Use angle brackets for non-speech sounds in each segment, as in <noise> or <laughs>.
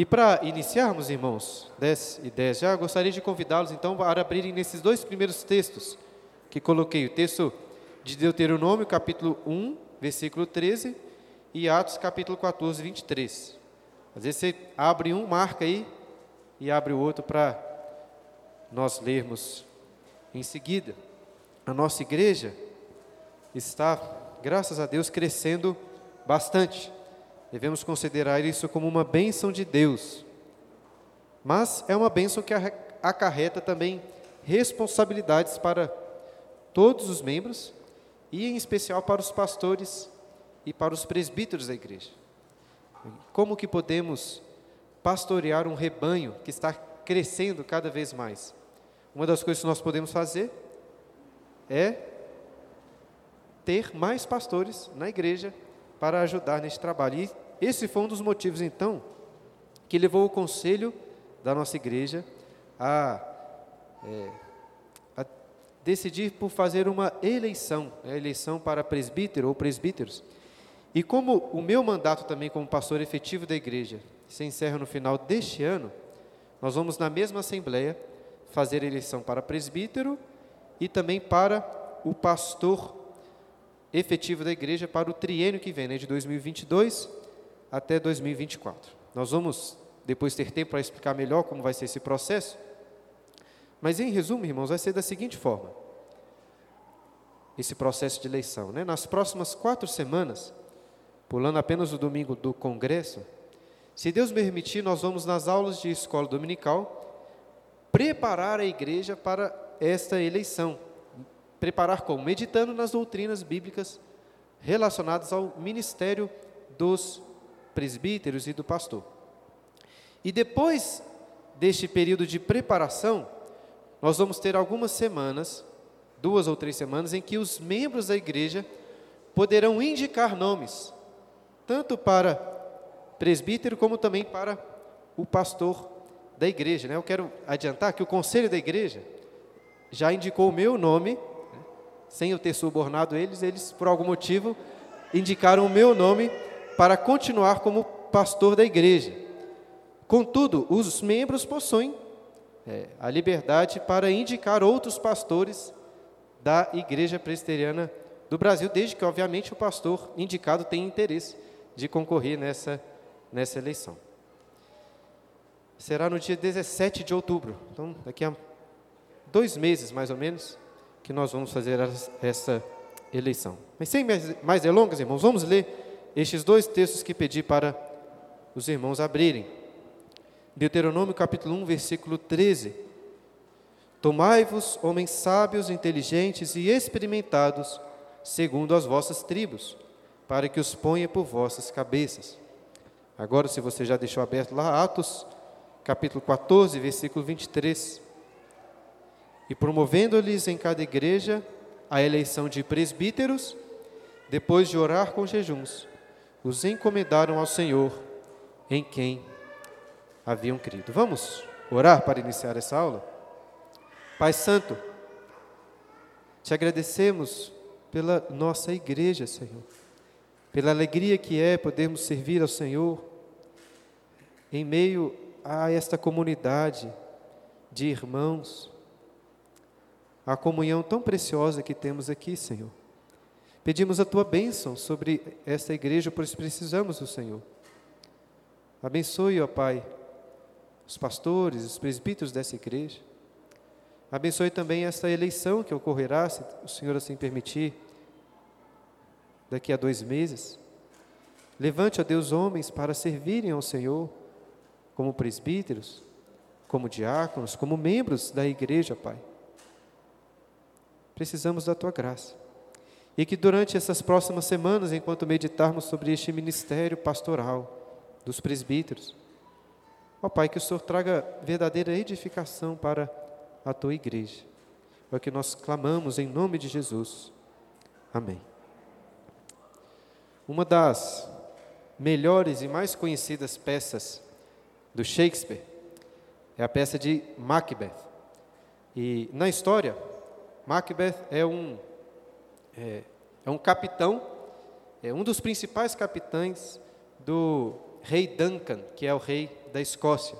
E para iniciarmos, irmãos, 10 e 10 já, gostaria de convidá-los então para abrirem nesses dois primeiros textos que coloquei, o texto de Deuteronômio, capítulo 1, versículo 13, e Atos, capítulo 14, 23. Às vezes você abre um, marca aí, e abre o outro para nós lermos em seguida. A nossa igreja está, graças a Deus, crescendo bastante. Devemos considerar isso como uma bênção de Deus. Mas é uma bênção que acarreta também responsabilidades para todos os membros e em especial para os pastores e para os presbíteros da igreja. Como que podemos pastorear um rebanho que está crescendo cada vez mais? Uma das coisas que nós podemos fazer é ter mais pastores na igreja para ajudar neste trabalho. E esse foi um dos motivos, então, que levou o conselho da nossa igreja a, é, a decidir por fazer uma eleição, a né, eleição para presbítero ou presbíteros. E como o meu mandato também como pastor efetivo da igreja se encerra no final deste ano, nós vamos na mesma assembleia fazer eleição para presbítero e também para o pastor efetivo da igreja para o triênio que vem, né, de 2022 até 2024. Nós vamos depois ter tempo para explicar melhor como vai ser esse processo. Mas em resumo, irmãos, vai ser da seguinte forma: esse processo de eleição. Né? Nas próximas quatro semanas, pulando apenas o domingo do congresso, se Deus permitir, nós vamos nas aulas de escola dominical preparar a igreja para esta eleição. Preparar como? Meditando nas doutrinas bíblicas relacionadas ao ministério dos presbíteros e do pastor. E depois deste período de preparação, nós vamos ter algumas semanas, duas ou três semanas, em que os membros da igreja poderão indicar nomes, tanto para presbítero como também para o pastor da igreja. Né? Eu quero adiantar que o conselho da igreja já indicou o meu nome? Sem eu ter subornado eles, eles, por algum motivo, indicaram o meu nome para continuar como pastor da igreja. Contudo, os membros possuem é, a liberdade para indicar outros pastores da Igreja Presbiteriana do Brasil, desde que, obviamente, o pastor indicado tenha interesse de concorrer nessa, nessa eleição será no dia 17 de outubro. Então, daqui a dois meses, mais ou menos, que nós vamos fazer essa eleição. Mas sem mais delongas, irmãos, vamos ler estes dois textos que pedi para os irmãos abrirem. Deuteronômio capítulo 1, versículo 13. Tomai-vos, homens sábios, inteligentes e experimentados, segundo as vossas tribos, para que os ponha por vossas cabeças. Agora, se você já deixou aberto lá, Atos capítulo 14, versículo 23. E promovendo-lhes em cada igreja a eleição de presbíteros, depois de orar com jejuns, os encomendaram ao Senhor, em quem haviam crido. Vamos orar para iniciar essa aula? Pai Santo, te agradecemos pela nossa igreja, Senhor, pela alegria que é podermos servir ao Senhor em meio a esta comunidade de irmãos, a comunhão tão preciosa que temos aqui, Senhor. Pedimos a tua bênção sobre esta igreja, pois precisamos do Senhor. Abençoe, ó Pai, os pastores, os presbíteros dessa igreja. Abençoe também esta eleição que ocorrerá, se o Senhor assim permitir, daqui a dois meses. Levante, ó Deus, homens para servirem ao Senhor como presbíteros, como diáconos, como membros da igreja, Pai. Precisamos da tua graça. E que durante essas próximas semanas, enquanto meditarmos sobre este ministério pastoral dos presbíteros, ó Pai, que o Senhor traga verdadeira edificação para a tua igreja. É o que nós clamamos em nome de Jesus. Amém. Uma das melhores e mais conhecidas peças do Shakespeare. É a peça de Macbeth. E na história, Macbeth é um, é, é um capitão, é um dos principais capitães do rei Duncan, que é o rei da Escócia.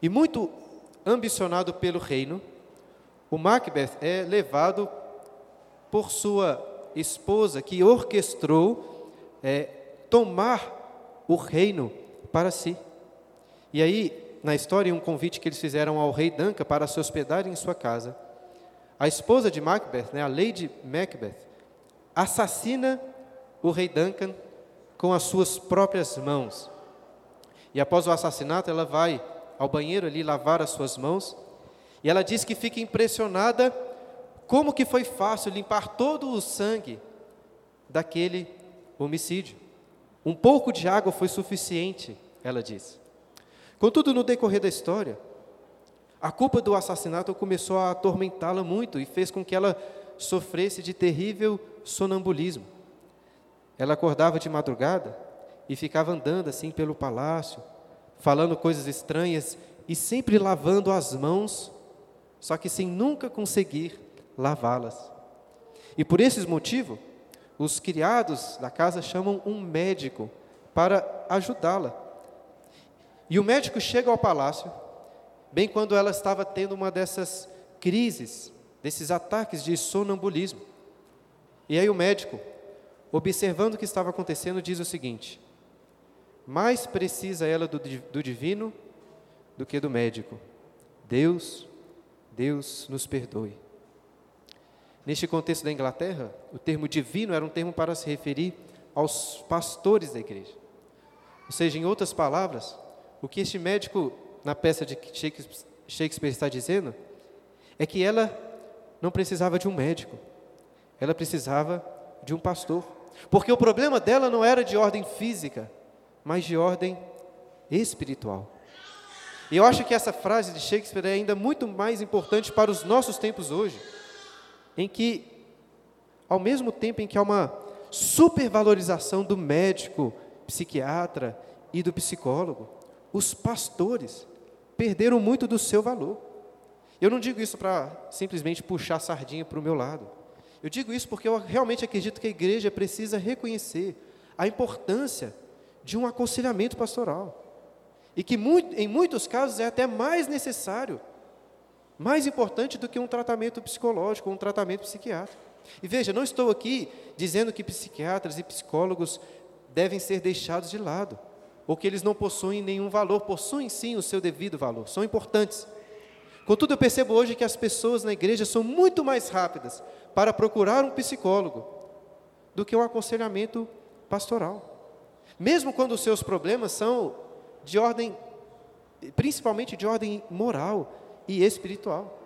E muito ambicionado pelo reino, o Macbeth é levado por sua esposa, que orquestrou é, tomar o reino para si. E aí, na história, um convite que eles fizeram ao rei Duncan para se hospedar em sua casa. A esposa de Macbeth, né, a Lady Macbeth, assassina o rei Duncan com as suas próprias mãos. E após o assassinato, ela vai ao banheiro ali lavar as suas mãos, e ela diz que fica impressionada como que foi fácil limpar todo o sangue daquele homicídio. Um pouco de água foi suficiente, ela diz. Contudo, no decorrer da história, a culpa do assassinato começou a atormentá-la muito e fez com que ela sofresse de terrível sonambulismo. Ela acordava de madrugada e ficava andando assim pelo palácio, falando coisas estranhas e sempre lavando as mãos, só que sem nunca conseguir lavá-las. E por esses motivos, os criados da casa chamam um médico para ajudá-la. E o médico chega ao palácio, bem quando ela estava tendo uma dessas crises, desses ataques de sonambulismo. E aí o médico, observando o que estava acontecendo, diz o seguinte: mais precisa ela do, do divino do que do médico. Deus, Deus nos perdoe. Neste contexto da Inglaterra, o termo divino era um termo para se referir aos pastores da igreja. Ou seja, em outras palavras, o que este médico, na peça de Shakespeare, está dizendo, é que ela não precisava de um médico, ela precisava de um pastor. Porque o problema dela não era de ordem física, mas de ordem espiritual. E eu acho que essa frase de Shakespeare é ainda muito mais importante para os nossos tempos hoje, em que, ao mesmo tempo em que há uma supervalorização do médico, psiquiatra e do psicólogo, os pastores perderam muito do seu valor. Eu não digo isso para simplesmente puxar a sardinha para o meu lado. Eu digo isso porque eu realmente acredito que a igreja precisa reconhecer a importância de um aconselhamento pastoral. E que muito, em muitos casos é até mais necessário, mais importante do que um tratamento psicológico, um tratamento psiquiátrico. E veja, não estou aqui dizendo que psiquiatras e psicólogos devem ser deixados de lado, ou que eles não possuem nenhum valor, possuem sim o seu devido valor, são importantes. Contudo, eu percebo hoje que as pessoas na igreja são muito mais rápidas para procurar um psicólogo do que um aconselhamento pastoral. Mesmo quando os seus problemas são de ordem, principalmente de ordem moral e espiritual.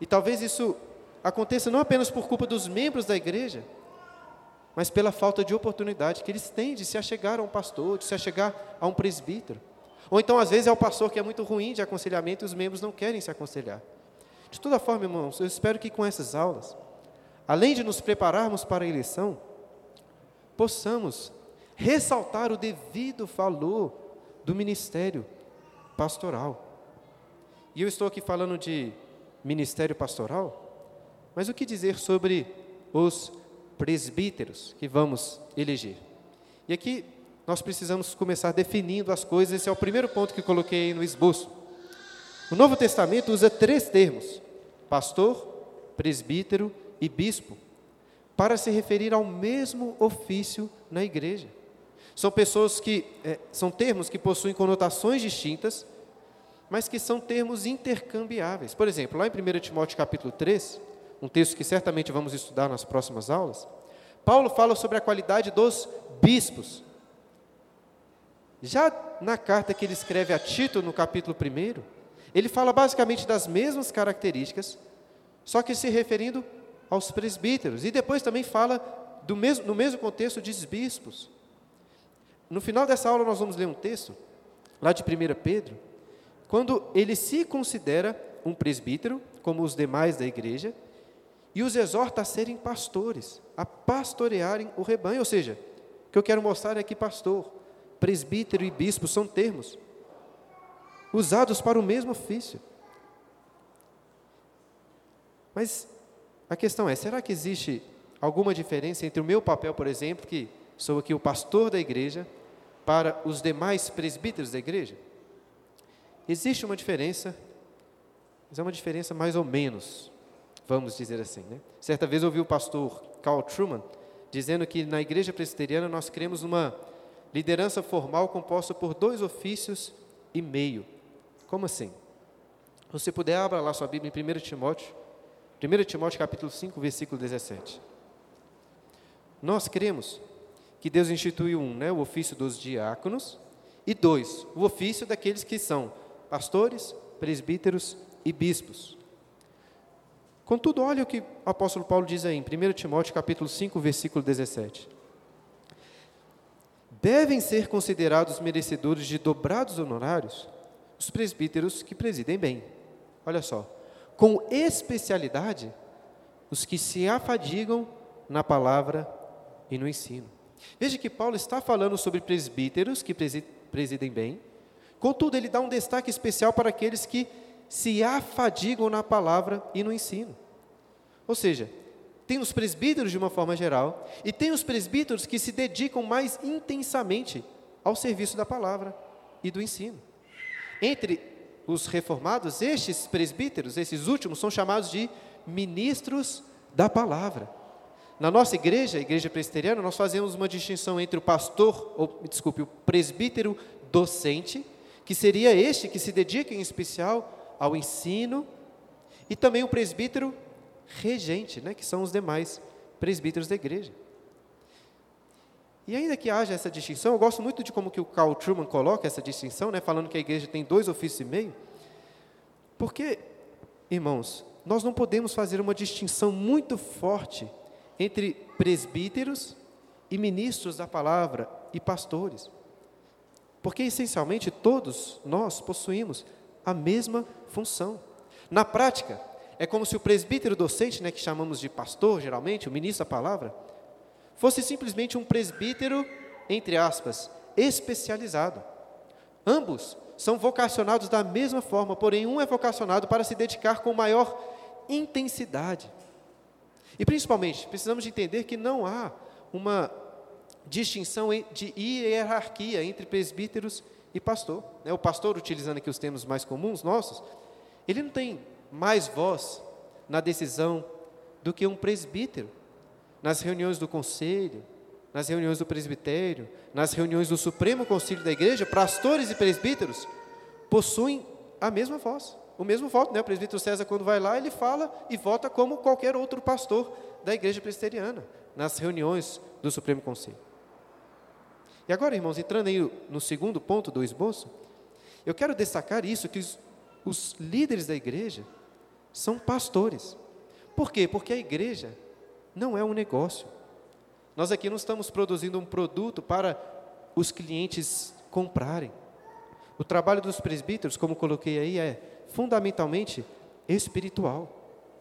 E talvez isso aconteça não apenas por culpa dos membros da igreja, mas pela falta de oportunidade que eles têm de se achegar a um pastor, de se achegar a um presbítero. Ou então, às vezes, é o pastor que é muito ruim de aconselhamento e os membros não querem se aconselhar. De toda forma, irmãos, eu espero que com essas aulas, além de nos prepararmos para a eleição, possamos ressaltar o devido valor do ministério pastoral. E eu estou aqui falando de ministério pastoral, mas o que dizer sobre os presbíteros que vamos eleger? E aqui nós precisamos começar definindo as coisas, esse é o primeiro ponto que coloquei aí no esboço. O Novo Testamento usa três termos: pastor, presbítero e bispo, para se referir ao mesmo ofício na igreja. São pessoas que é, são termos que possuem conotações distintas, mas que são termos intercambiáveis. Por exemplo, lá em 1 Timóteo capítulo 3, um texto que certamente vamos estudar nas próximas aulas, Paulo fala sobre a qualidade dos bispos. Já na carta que ele escreve a Tito, no capítulo 1, ele fala basicamente das mesmas características, só que se referindo aos presbíteros. E depois também fala, do mesmo, no mesmo contexto, de bispos. No final dessa aula, nós vamos ler um texto, lá de 1 Pedro, quando ele se considera um presbítero, como os demais da igreja, e os exorta a serem pastores, a pastorearem o rebanho. Ou seja, o que eu quero mostrar é que pastor, presbítero e bispo são termos usados para o mesmo ofício. Mas a questão é: será que existe alguma diferença entre o meu papel, por exemplo, que sou aqui o pastor da igreja, para os demais presbíteros da igreja? Existe uma diferença, mas é uma diferença mais ou menos, vamos dizer assim. Né? Certa vez ouvi o pastor Carl Truman dizendo que na igreja presbiteriana nós queremos uma liderança formal composta por dois ofícios e meio. Como assim? Se você puder, abra lá sua Bíblia em 1 Timóteo, 1 Timóteo capítulo 5, versículo 17. Nós cremos que Deus instituiu um, né, o ofício dos diáconos, e dois, o ofício daqueles que são pastores, presbíteros e bispos. Contudo, olha o que o apóstolo Paulo diz aí em 1 Timóteo capítulo 5, versículo 17. Devem ser considerados merecedores de dobrados honorários os presbíteros que presidem bem. Olha só, com especialidade os que se afadigam na palavra e no ensino. Veja que Paulo está falando sobre presbíteros que presidem bem, contudo, ele dá um destaque especial para aqueles que se afadigam na palavra e no ensino. Ou seja, tem os presbíteros de uma forma geral e tem os presbíteros que se dedicam mais intensamente ao serviço da palavra e do ensino. Entre os reformados, estes presbíteros, esses últimos, são chamados de ministros da palavra. Na nossa igreja, a igreja presbiteriana, nós fazemos uma distinção entre o pastor, ou desculpe, o presbítero docente, que seria este que se dedica em especial ao ensino, e também o presbítero regente, né, que são os demais presbíteros da igreja. E ainda que haja essa distinção, eu gosto muito de como que o Carl Truman coloca essa distinção, né, falando que a igreja tem dois ofícios e meio, porque, irmãos, nós não podemos fazer uma distinção muito forte entre presbíteros e ministros da palavra e pastores. Porque essencialmente todos nós possuímos a mesma função. Na prática, é como se o presbítero docente, né, que chamamos de pastor geralmente, o ministro da palavra, fosse simplesmente um presbítero, entre aspas, especializado. Ambos são vocacionados da mesma forma, porém um é vocacionado para se dedicar com maior intensidade e principalmente, precisamos de entender que não há uma distinção de hierarquia entre presbíteros e pastor. Né? O pastor, utilizando aqui os termos mais comuns nossos, ele não tem mais voz na decisão do que um presbítero. Nas reuniões do conselho, nas reuniões do presbitério, nas reuniões do Supremo Conselho da Igreja, pastores e presbíteros possuem a mesma voz o mesmo voto, né? O presbítero César, quando vai lá, ele fala e vota como qualquer outro pastor da igreja presbiteriana, nas reuniões do Supremo Conselho. E agora, irmãos, entrando aí no segundo ponto do esboço, eu quero destacar isso, que os, os líderes da igreja são pastores. Por quê? Porque a igreja não é um negócio. Nós aqui não estamos produzindo um produto para os clientes comprarem. O trabalho dos presbíteros, como coloquei aí, é fundamentalmente espiritual.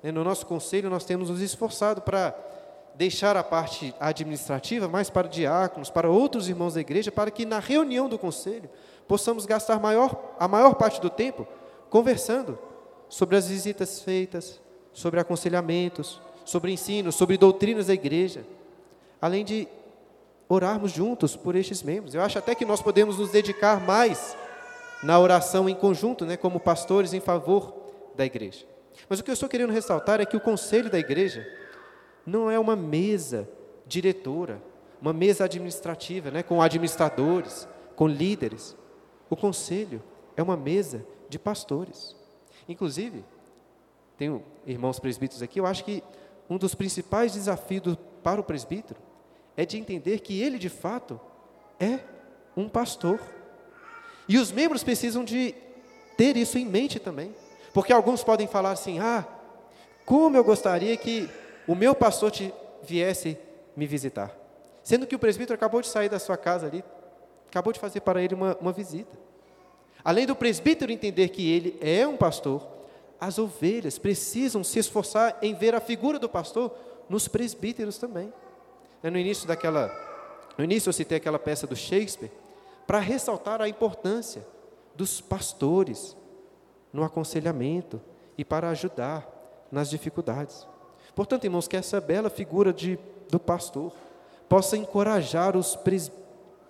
No nosso conselho, nós temos nos esforçado para deixar a parte administrativa mais para diáconos, para outros irmãos da igreja, para que na reunião do conselho possamos gastar maior, a maior parte do tempo conversando sobre as visitas feitas, sobre aconselhamentos, sobre ensino, sobre doutrinas da igreja, além de orarmos juntos por estes membros. Eu acho até que nós podemos nos dedicar mais na oração em conjunto, né, como pastores em favor da igreja. Mas o que eu estou querendo ressaltar é que o conselho da igreja não é uma mesa diretora, uma mesa administrativa, né, com administradores, com líderes. O conselho é uma mesa de pastores. Inclusive, tenho irmãos presbíteros aqui, eu acho que um dos principais desafios para o presbítero é de entender que ele, de fato, é um pastor. E os membros precisam de ter isso em mente também. Porque alguns podem falar assim: ah, como eu gostaria que o meu pastor te viesse me visitar. Sendo que o presbítero acabou de sair da sua casa ali, acabou de fazer para ele uma, uma visita. Além do presbítero entender que ele é um pastor, as ovelhas precisam se esforçar em ver a figura do pastor nos presbíteros também. No início daquela, no início eu citei aquela peça do Shakespeare, para ressaltar a importância dos pastores no aconselhamento e para ajudar nas dificuldades. Portanto, irmãos, que essa bela figura de, do pastor possa encorajar os, pres,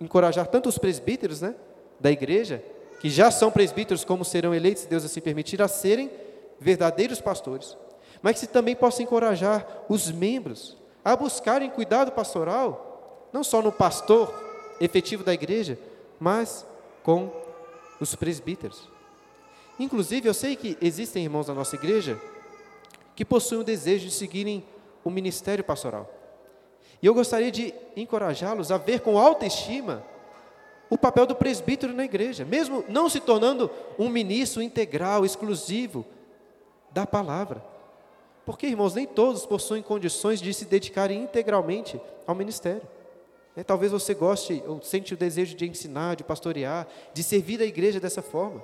encorajar tanto os presbíteros né, da igreja, que já são presbíteros, como serão eleitos, se Deus assim permitir, a serem verdadeiros pastores, mas que também possa encorajar os membros a buscarem cuidado pastoral, não só no pastor efetivo da igreja, mas com os presbíteros. Inclusive, eu sei que existem irmãos da nossa igreja que possuem o desejo de seguirem o ministério pastoral. E eu gostaria de encorajá-los a ver com autoestima o papel do presbítero na igreja, mesmo não se tornando um ministro integral, exclusivo da palavra. Porque, irmãos, nem todos possuem condições de se dedicarem integralmente ao ministério. É, talvez você goste ou sente o desejo de ensinar, de pastorear, de servir a igreja dessa forma.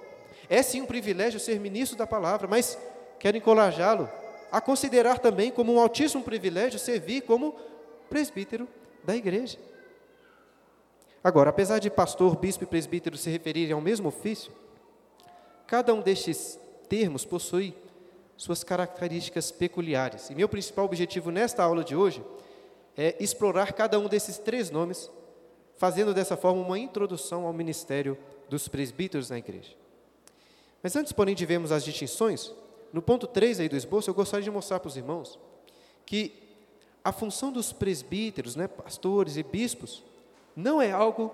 É sim um privilégio ser ministro da palavra, mas quero encorajá-lo a considerar também como um altíssimo privilégio servir como presbítero da igreja. Agora, apesar de pastor, bispo e presbítero se referirem ao mesmo ofício, cada um destes termos possui suas características peculiares. E meu principal objetivo nesta aula de hoje é explorar cada um desses três nomes, fazendo dessa forma uma introdução ao ministério dos presbíteros na igreja. Mas antes, porém, de vermos as distinções, no ponto 3 aí do esboço, eu gostaria de mostrar para os irmãos que a função dos presbíteros, né, pastores e bispos, não é algo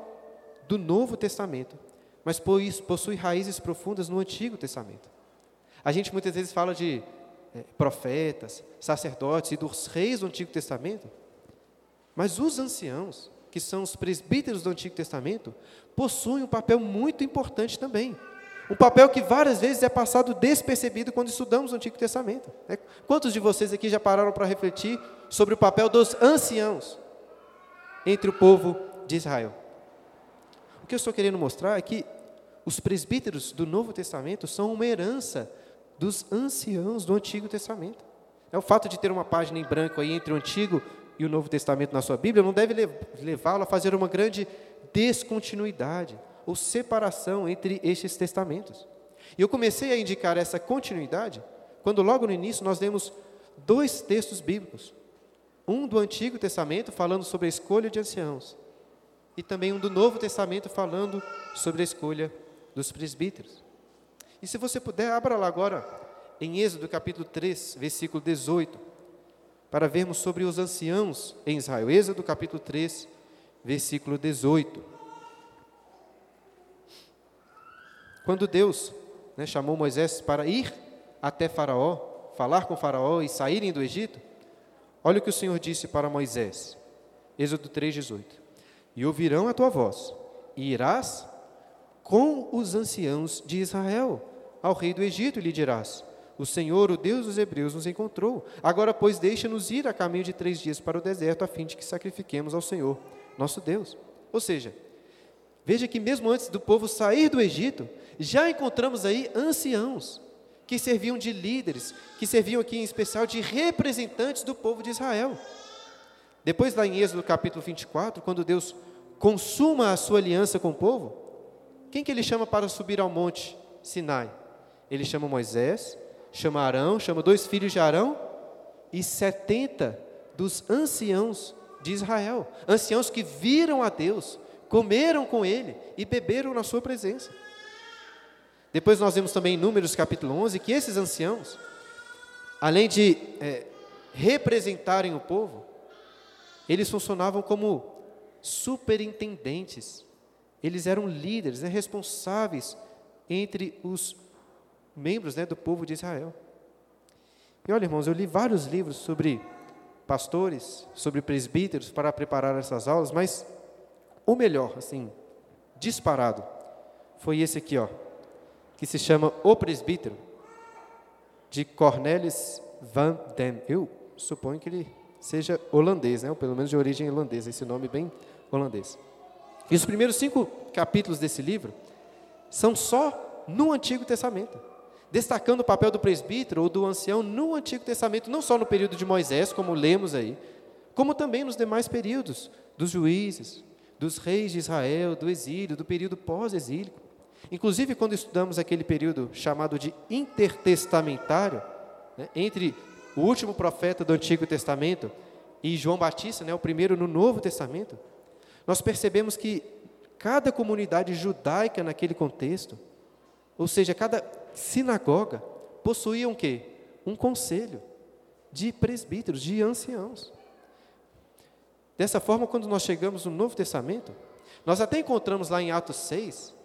do Novo Testamento, mas possui raízes profundas no Antigo Testamento. A gente muitas vezes fala de é, profetas, sacerdotes e dos reis do Antigo Testamento, mas os anciãos, que são os presbíteros do Antigo Testamento, possuem um papel muito importante também. Um papel que várias vezes é passado despercebido quando estudamos o Antigo Testamento. Né? Quantos de vocês aqui já pararam para refletir sobre o papel dos anciãos entre o povo de Israel? O que eu estou querendo mostrar é que os presbíteros do Novo Testamento são uma herança dos anciãos do Antigo Testamento. É o fato de ter uma página em branco aí entre o Antigo e o Novo Testamento na sua Bíblia não deve levá-lo a fazer uma grande descontinuidade ou separação entre estes testamentos. E eu comecei a indicar essa continuidade quando logo no início nós demos dois textos bíblicos. Um do Antigo Testamento falando sobre a escolha de anciãos e também um do Novo Testamento falando sobre a escolha dos presbíteros. E se você puder, abra lá agora em Êxodo capítulo 3, versículo 18, para vermos sobre os anciãos em Israel. Êxodo capítulo 3, versículo 18. Quando Deus né, chamou Moisés para ir até Faraó, falar com Faraó e saírem do Egito, olha o que o Senhor disse para Moisés, Êxodo 3,18: E ouvirão a tua voz, e irás com os anciãos de Israel ao rei do Egito, e lhe dirás: O Senhor, o Deus dos Hebreus, nos encontrou. Agora, pois, deixa-nos ir a caminho de três dias para o deserto, a fim de que sacrifiquemos ao Senhor, nosso Deus. Ou seja, veja que mesmo antes do povo sair do Egito, já encontramos aí anciãos que serviam de líderes, que serviam aqui em especial de representantes do povo de Israel. Depois, lá em Êxodo capítulo 24, quando Deus consuma a sua aliança com o povo, quem que ele chama para subir ao monte Sinai? Ele chama Moisés, chama Arão, chama dois filhos de Arão e setenta dos anciãos de Israel, anciãos que viram a Deus, comeram com ele e beberam na sua presença. Depois nós vemos também em Números capítulo 11 que esses anciãos, além de é, representarem o povo, eles funcionavam como superintendentes, eles eram líderes, né, responsáveis entre os membros né, do povo de Israel. E olha, irmãos, eu li vários livros sobre pastores, sobre presbíteros para preparar essas aulas, mas o melhor, assim, disparado, foi esse aqui, ó, que se chama O Presbítero, de Cornelis van Dam. Eu suponho que ele seja holandês, né? ou pelo menos de origem holandesa, esse nome bem holandês. E os primeiros cinco capítulos desse livro são só no Antigo Testamento, destacando o papel do presbítero ou do ancião no Antigo Testamento, não só no período de Moisés, como lemos aí, como também nos demais períodos dos juízes, dos reis de Israel, do exílio, do período pós-exílico. Inclusive, quando estudamos aquele período chamado de intertestamentário, né, entre o último profeta do Antigo Testamento e João Batista, né, o primeiro no Novo Testamento, nós percebemos que cada comunidade judaica naquele contexto, ou seja, cada sinagoga, possuía um quê? Um conselho de presbíteros, de anciãos. Dessa forma, quando nós chegamos no Novo Testamento, nós até encontramos lá em Atos 6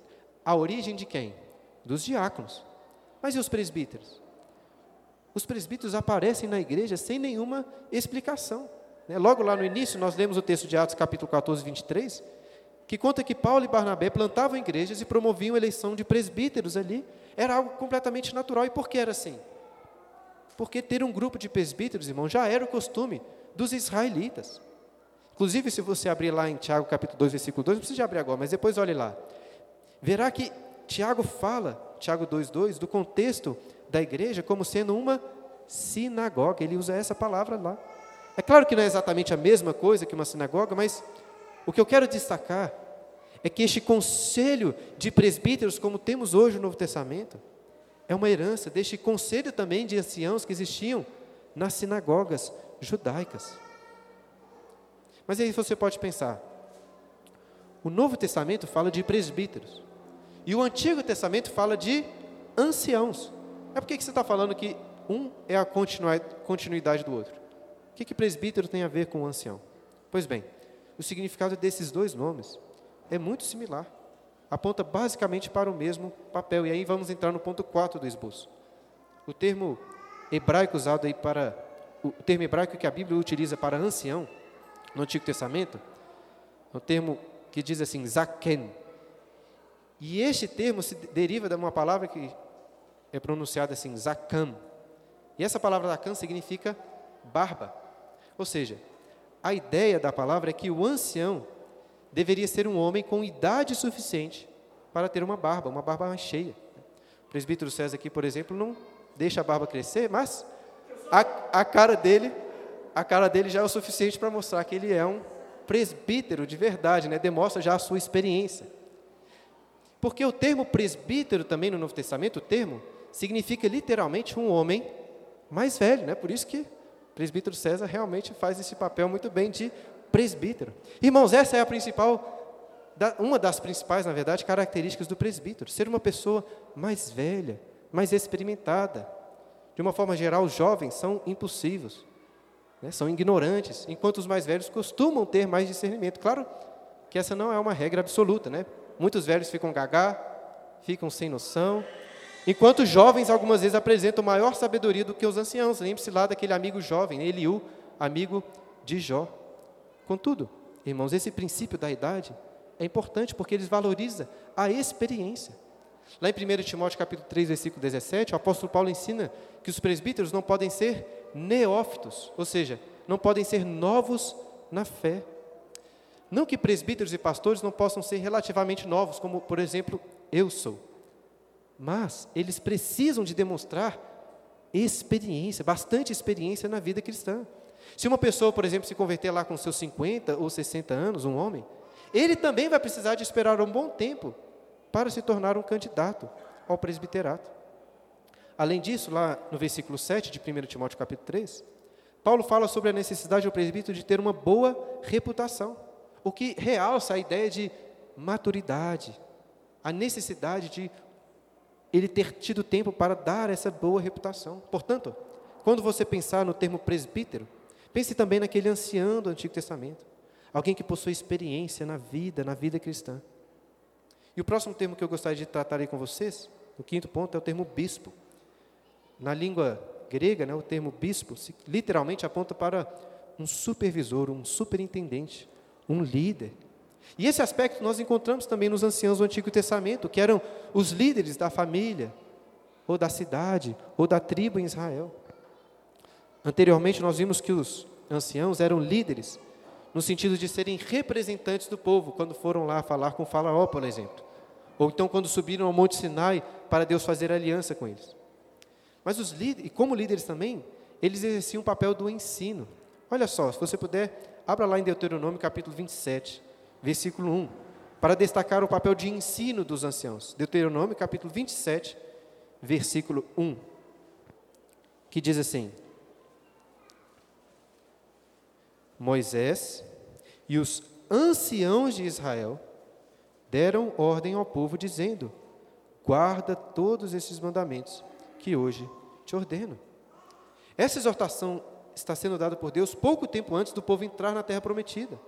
a origem de quem? Dos diáconos. Mas e os presbíteros? Os presbíteros aparecem na igreja sem nenhuma explicação. Né? Logo lá no início, nós lemos o texto de Atos, capítulo 14, 23, que conta que Paulo e Barnabé plantavam igrejas e promoviam a eleição de presbíteros ali. Era algo completamente natural. E por que era assim? Porque ter um grupo de presbíteros, irmão, já era o costume dos israelitas. Inclusive, se você abrir lá em Tiago capítulo 2, versículo 2, não precisa abrir agora, mas depois olhe lá. Verá que Tiago fala, Tiago 2,2, do contexto da igreja como sendo uma sinagoga. Ele usa essa palavra lá. É claro que não é exatamente a mesma coisa que uma sinagoga, mas o que eu quero destacar é que este conselho de presbíteros, como temos hoje no Novo Testamento, é uma herança deste conselho também de anciãos que existiam nas sinagogas judaicas. Mas aí você pode pensar: o Novo Testamento fala de presbíteros, e o Antigo Testamento fala de anciãos. É por que você está falando que um é a continuidade do outro? O que, que presbítero tem a ver com o ancião? Pois bem, o significado desses dois nomes é muito similar. Aponta basicamente para o mesmo papel. E aí vamos entrar no ponto 4 do esboço. O termo hebraico usado aí para. O termo hebraico que a Bíblia utiliza para ancião no Antigo Testamento, é um termo que diz assim, zaken. E este termo se deriva de uma palavra que é pronunciada assim, zakam. E essa palavra zakam significa barba. Ou seja, a ideia da palavra é que o ancião deveria ser um homem com idade suficiente para ter uma barba, uma barba mais cheia. O presbítero César aqui, por exemplo, não deixa a barba crescer, mas a, a cara dele a cara dele já é o suficiente para mostrar que ele é um presbítero de verdade, né? demonstra já a sua experiência. Porque o termo presbítero também no Novo Testamento, o termo, significa literalmente um homem mais velho, né? por isso que o presbítero César realmente faz esse papel muito bem de presbítero. Irmãos, essa é a principal, uma das principais, na verdade, características do presbítero, ser uma pessoa mais velha, mais experimentada. De uma forma geral, os jovens são impulsivos, né, são ignorantes, enquanto os mais velhos costumam ter mais discernimento. Claro que essa não é uma regra absoluta, né? Muitos velhos ficam gagá, ficam sem noção, enquanto os jovens algumas vezes apresentam maior sabedoria do que os anciãos. Lembre-se lá daquele amigo jovem, Eliú, amigo de Jó. Contudo, irmãos, esse princípio da idade é importante porque ele valoriza a experiência. Lá em 1 Timóteo capítulo 3, versículo 17, o apóstolo Paulo ensina que os presbíteros não podem ser neófitos, ou seja, não podem ser novos na fé. Não que presbíteros e pastores não possam ser relativamente novos, como, por exemplo, eu sou. Mas eles precisam de demonstrar experiência, bastante experiência na vida cristã. Se uma pessoa, por exemplo, se converter lá com seus 50 ou 60 anos, um homem, ele também vai precisar de esperar um bom tempo para se tornar um candidato ao presbiterato. Além disso, lá no versículo 7 de 1 Timóteo capítulo 3, Paulo fala sobre a necessidade do presbítero de ter uma boa reputação, o que realça a ideia de maturidade, a necessidade de ele ter tido tempo para dar essa boa reputação. Portanto, quando você pensar no termo presbítero, pense também naquele ancião do Antigo Testamento, alguém que possui experiência na vida, na vida cristã. E o próximo termo que eu gostaria de tratar aí com vocês, o quinto ponto, é o termo bispo. Na língua grega, né, o termo bispo literalmente aponta para um supervisor, um superintendente, um líder. E esse aspecto nós encontramos também nos anciãos do Antigo Testamento, que eram os líderes da família, ou da cidade, ou da tribo em Israel. Anteriormente nós vimos que os anciãos eram líderes, no sentido de serem representantes do povo, quando foram lá falar com Faraó, por exemplo. Ou então quando subiram ao Monte Sinai para Deus fazer aliança com eles. Mas os líderes, e como líderes também, eles exerciam o papel do ensino. Olha só, se você puder, abra lá em Deuteronômio capítulo 27, versículo 1, para destacar o papel de ensino dos anciãos. Deuteronômio capítulo 27, versículo 1, que diz assim: Moisés e os anciãos de Israel deram ordem ao povo, dizendo: Guarda todos esses mandamentos que hoje te ordeno. Essa exortação está sendo dada por Deus pouco tempo antes do povo entrar na terra prometida.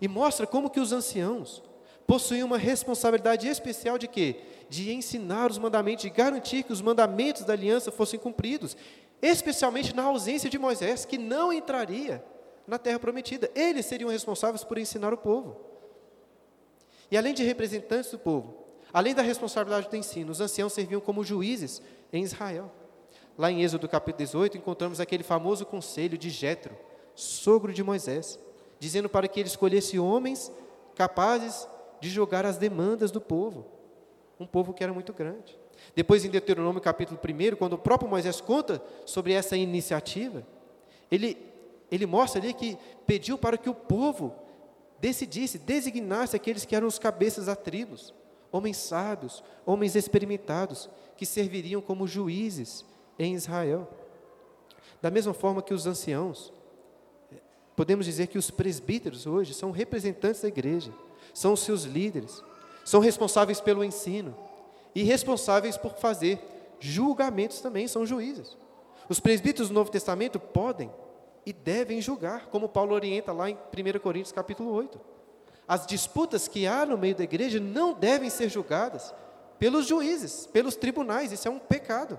E mostra como que os anciãos possuíam uma responsabilidade especial de quê? De ensinar os mandamentos, de garantir que os mandamentos da aliança fossem cumpridos, especialmente na ausência de Moisés, que não entraria na terra prometida. Eles seriam responsáveis por ensinar o povo. E além de representantes do povo, além da responsabilidade do ensino, os anciãos serviam como juízes em Israel. Lá em Êxodo capítulo 18, encontramos aquele famoso conselho de Jetro, sogro de Moisés, dizendo para que ele escolhesse homens capazes de julgar as demandas do povo, um povo que era muito grande. Depois, em Deuteronômio capítulo 1, quando o próprio Moisés conta sobre essa iniciativa, ele, ele mostra ali que pediu para que o povo decidisse, designasse aqueles que eram os cabeças da tribos, homens sábios, homens experimentados, que serviriam como juízes em Israel. Da mesma forma que os anciãos, podemos dizer que os presbíteros hoje são representantes da igreja, são os seus líderes, são responsáveis pelo ensino e responsáveis por fazer julgamentos também, são juízes. Os presbíteros do Novo Testamento podem e devem julgar, como Paulo orienta lá em 1 Coríntios capítulo 8. As disputas que há no meio da igreja não devem ser julgadas pelos juízes, pelos tribunais, isso é um pecado.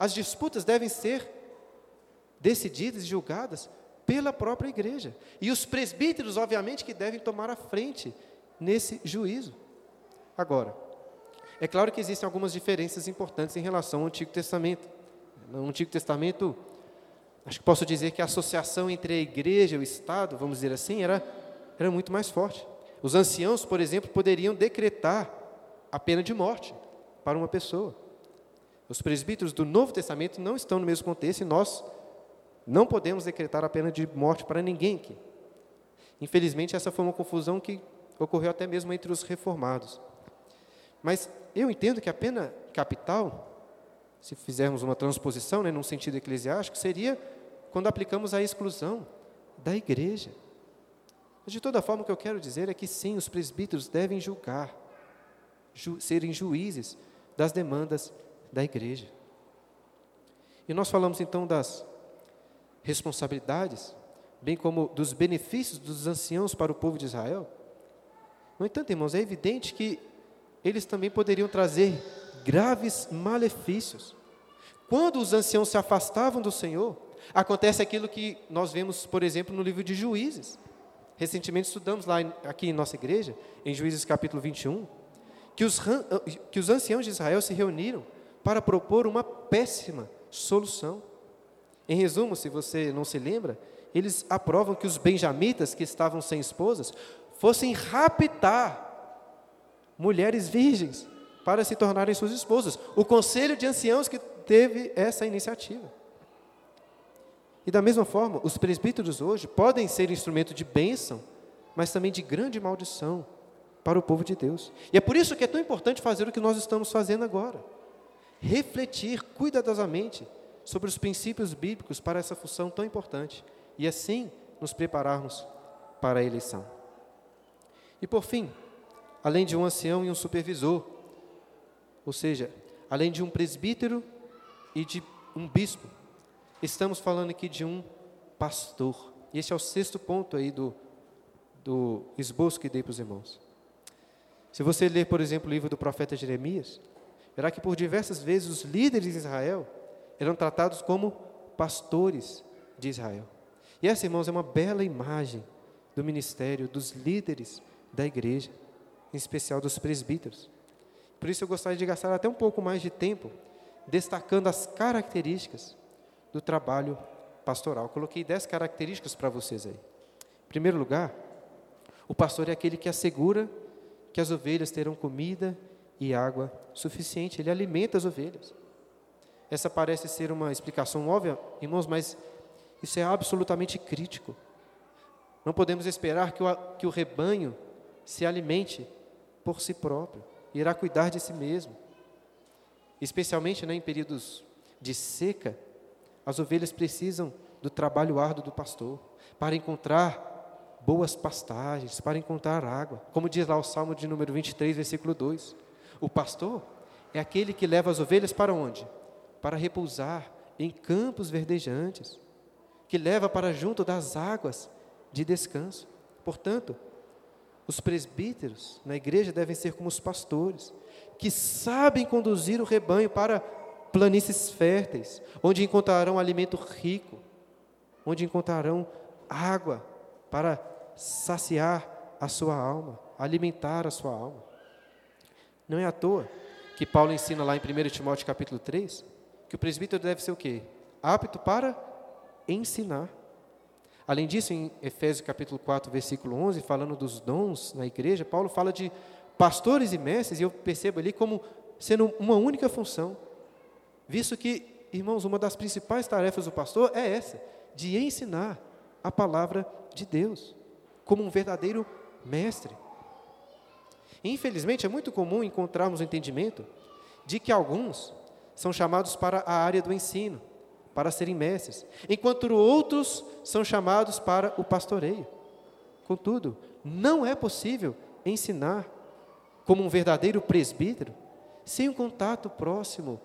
As disputas devem ser decididas e julgadas pela própria igreja. E os presbíteros, obviamente, que devem tomar a frente nesse juízo. Agora, é claro que existem algumas diferenças importantes em relação ao Antigo Testamento. No Antigo Testamento, acho que posso dizer que a associação entre a igreja e o Estado, vamos dizer assim, era, era muito mais forte. Os anciãos, por exemplo, poderiam decretar a pena de morte para uma pessoa. Os presbíteros do Novo Testamento não estão no mesmo contexto e nós não podemos decretar a pena de morte para ninguém aqui. Infelizmente, essa foi uma confusão que ocorreu até mesmo entre os reformados. Mas eu entendo que a pena capital, se fizermos uma transposição, né, num sentido eclesiástico, seria quando aplicamos a exclusão da igreja. Mas, de toda forma, o que eu quero dizer é que sim, os presbíteros devem julgar, ju serem juízes das demandas da igreja. E nós falamos então das responsabilidades, bem como dos benefícios dos anciãos para o povo de Israel. No entanto, irmãos, é evidente que eles também poderiam trazer graves malefícios. Quando os anciãos se afastavam do Senhor, acontece aquilo que nós vemos, por exemplo, no livro de Juízes. Recentemente estudamos lá aqui em nossa igreja, em Juízes capítulo 21, que os, que os anciãos de Israel se reuniram para propor uma péssima solução. Em resumo, se você não se lembra, eles aprovam que os benjamitas que estavam sem esposas fossem raptar mulheres virgens para se tornarem suas esposas. O conselho de anciãos que teve essa iniciativa. E da mesma forma, os presbíteros hoje podem ser instrumento de bênção, mas também de grande maldição para o povo de Deus. E é por isso que é tão importante fazer o que nós estamos fazendo agora refletir cuidadosamente sobre os princípios bíblicos para essa função tão importante e assim nos prepararmos para a eleição. E por fim, além de um ancião e um supervisor, ou seja, além de um presbítero e de um bispo, estamos falando aqui de um pastor. E esse é o sexto ponto aí do, do esboço que dei para os irmãos. Se você ler, por exemplo, o livro do profeta Jeremias, verá que por diversas vezes os líderes de Israel eram tratados como pastores de Israel. E essa, irmãos, é uma bela imagem do ministério dos líderes da igreja, em especial dos presbíteros. Por isso eu gostaria de gastar até um pouco mais de tempo destacando as características do trabalho pastoral. Coloquei dez características para vocês aí. Em primeiro lugar, o pastor é aquele que assegura que as ovelhas terão comida e água suficiente, ele alimenta as ovelhas. Essa parece ser uma explicação óbvia, irmãos, mas isso é absolutamente crítico. Não podemos esperar que o, que o rebanho se alimente por si próprio, irá cuidar de si mesmo. Especialmente né, em períodos de seca, as ovelhas precisam do trabalho árduo do pastor para encontrar boas pastagens, para encontrar água. Como diz lá o Salmo de número 23, versículo 2. O pastor é aquele que leva as ovelhas para onde? Para repousar em campos verdejantes, que leva para junto das águas de descanso. Portanto, os presbíteros na igreja devem ser como os pastores, que sabem conduzir o rebanho para planícies férteis, onde encontrarão alimento rico, onde encontrarão água para saciar a sua alma, alimentar a sua alma. Não é à toa que Paulo ensina lá em 1 Timóteo capítulo 3, que o presbítero deve ser o quê? Apto para ensinar. Além disso, em Efésios capítulo 4, versículo 11, falando dos dons na igreja, Paulo fala de pastores e mestres, e eu percebo ali como sendo uma única função. Visto que, irmãos, uma das principais tarefas do pastor é essa, de ensinar a palavra de Deus, como um verdadeiro mestre. Infelizmente, é muito comum encontrarmos o entendimento de que alguns são chamados para a área do ensino, para serem mestres, enquanto outros são chamados para o pastoreio. Contudo, não é possível ensinar como um verdadeiro presbítero sem um contato próximo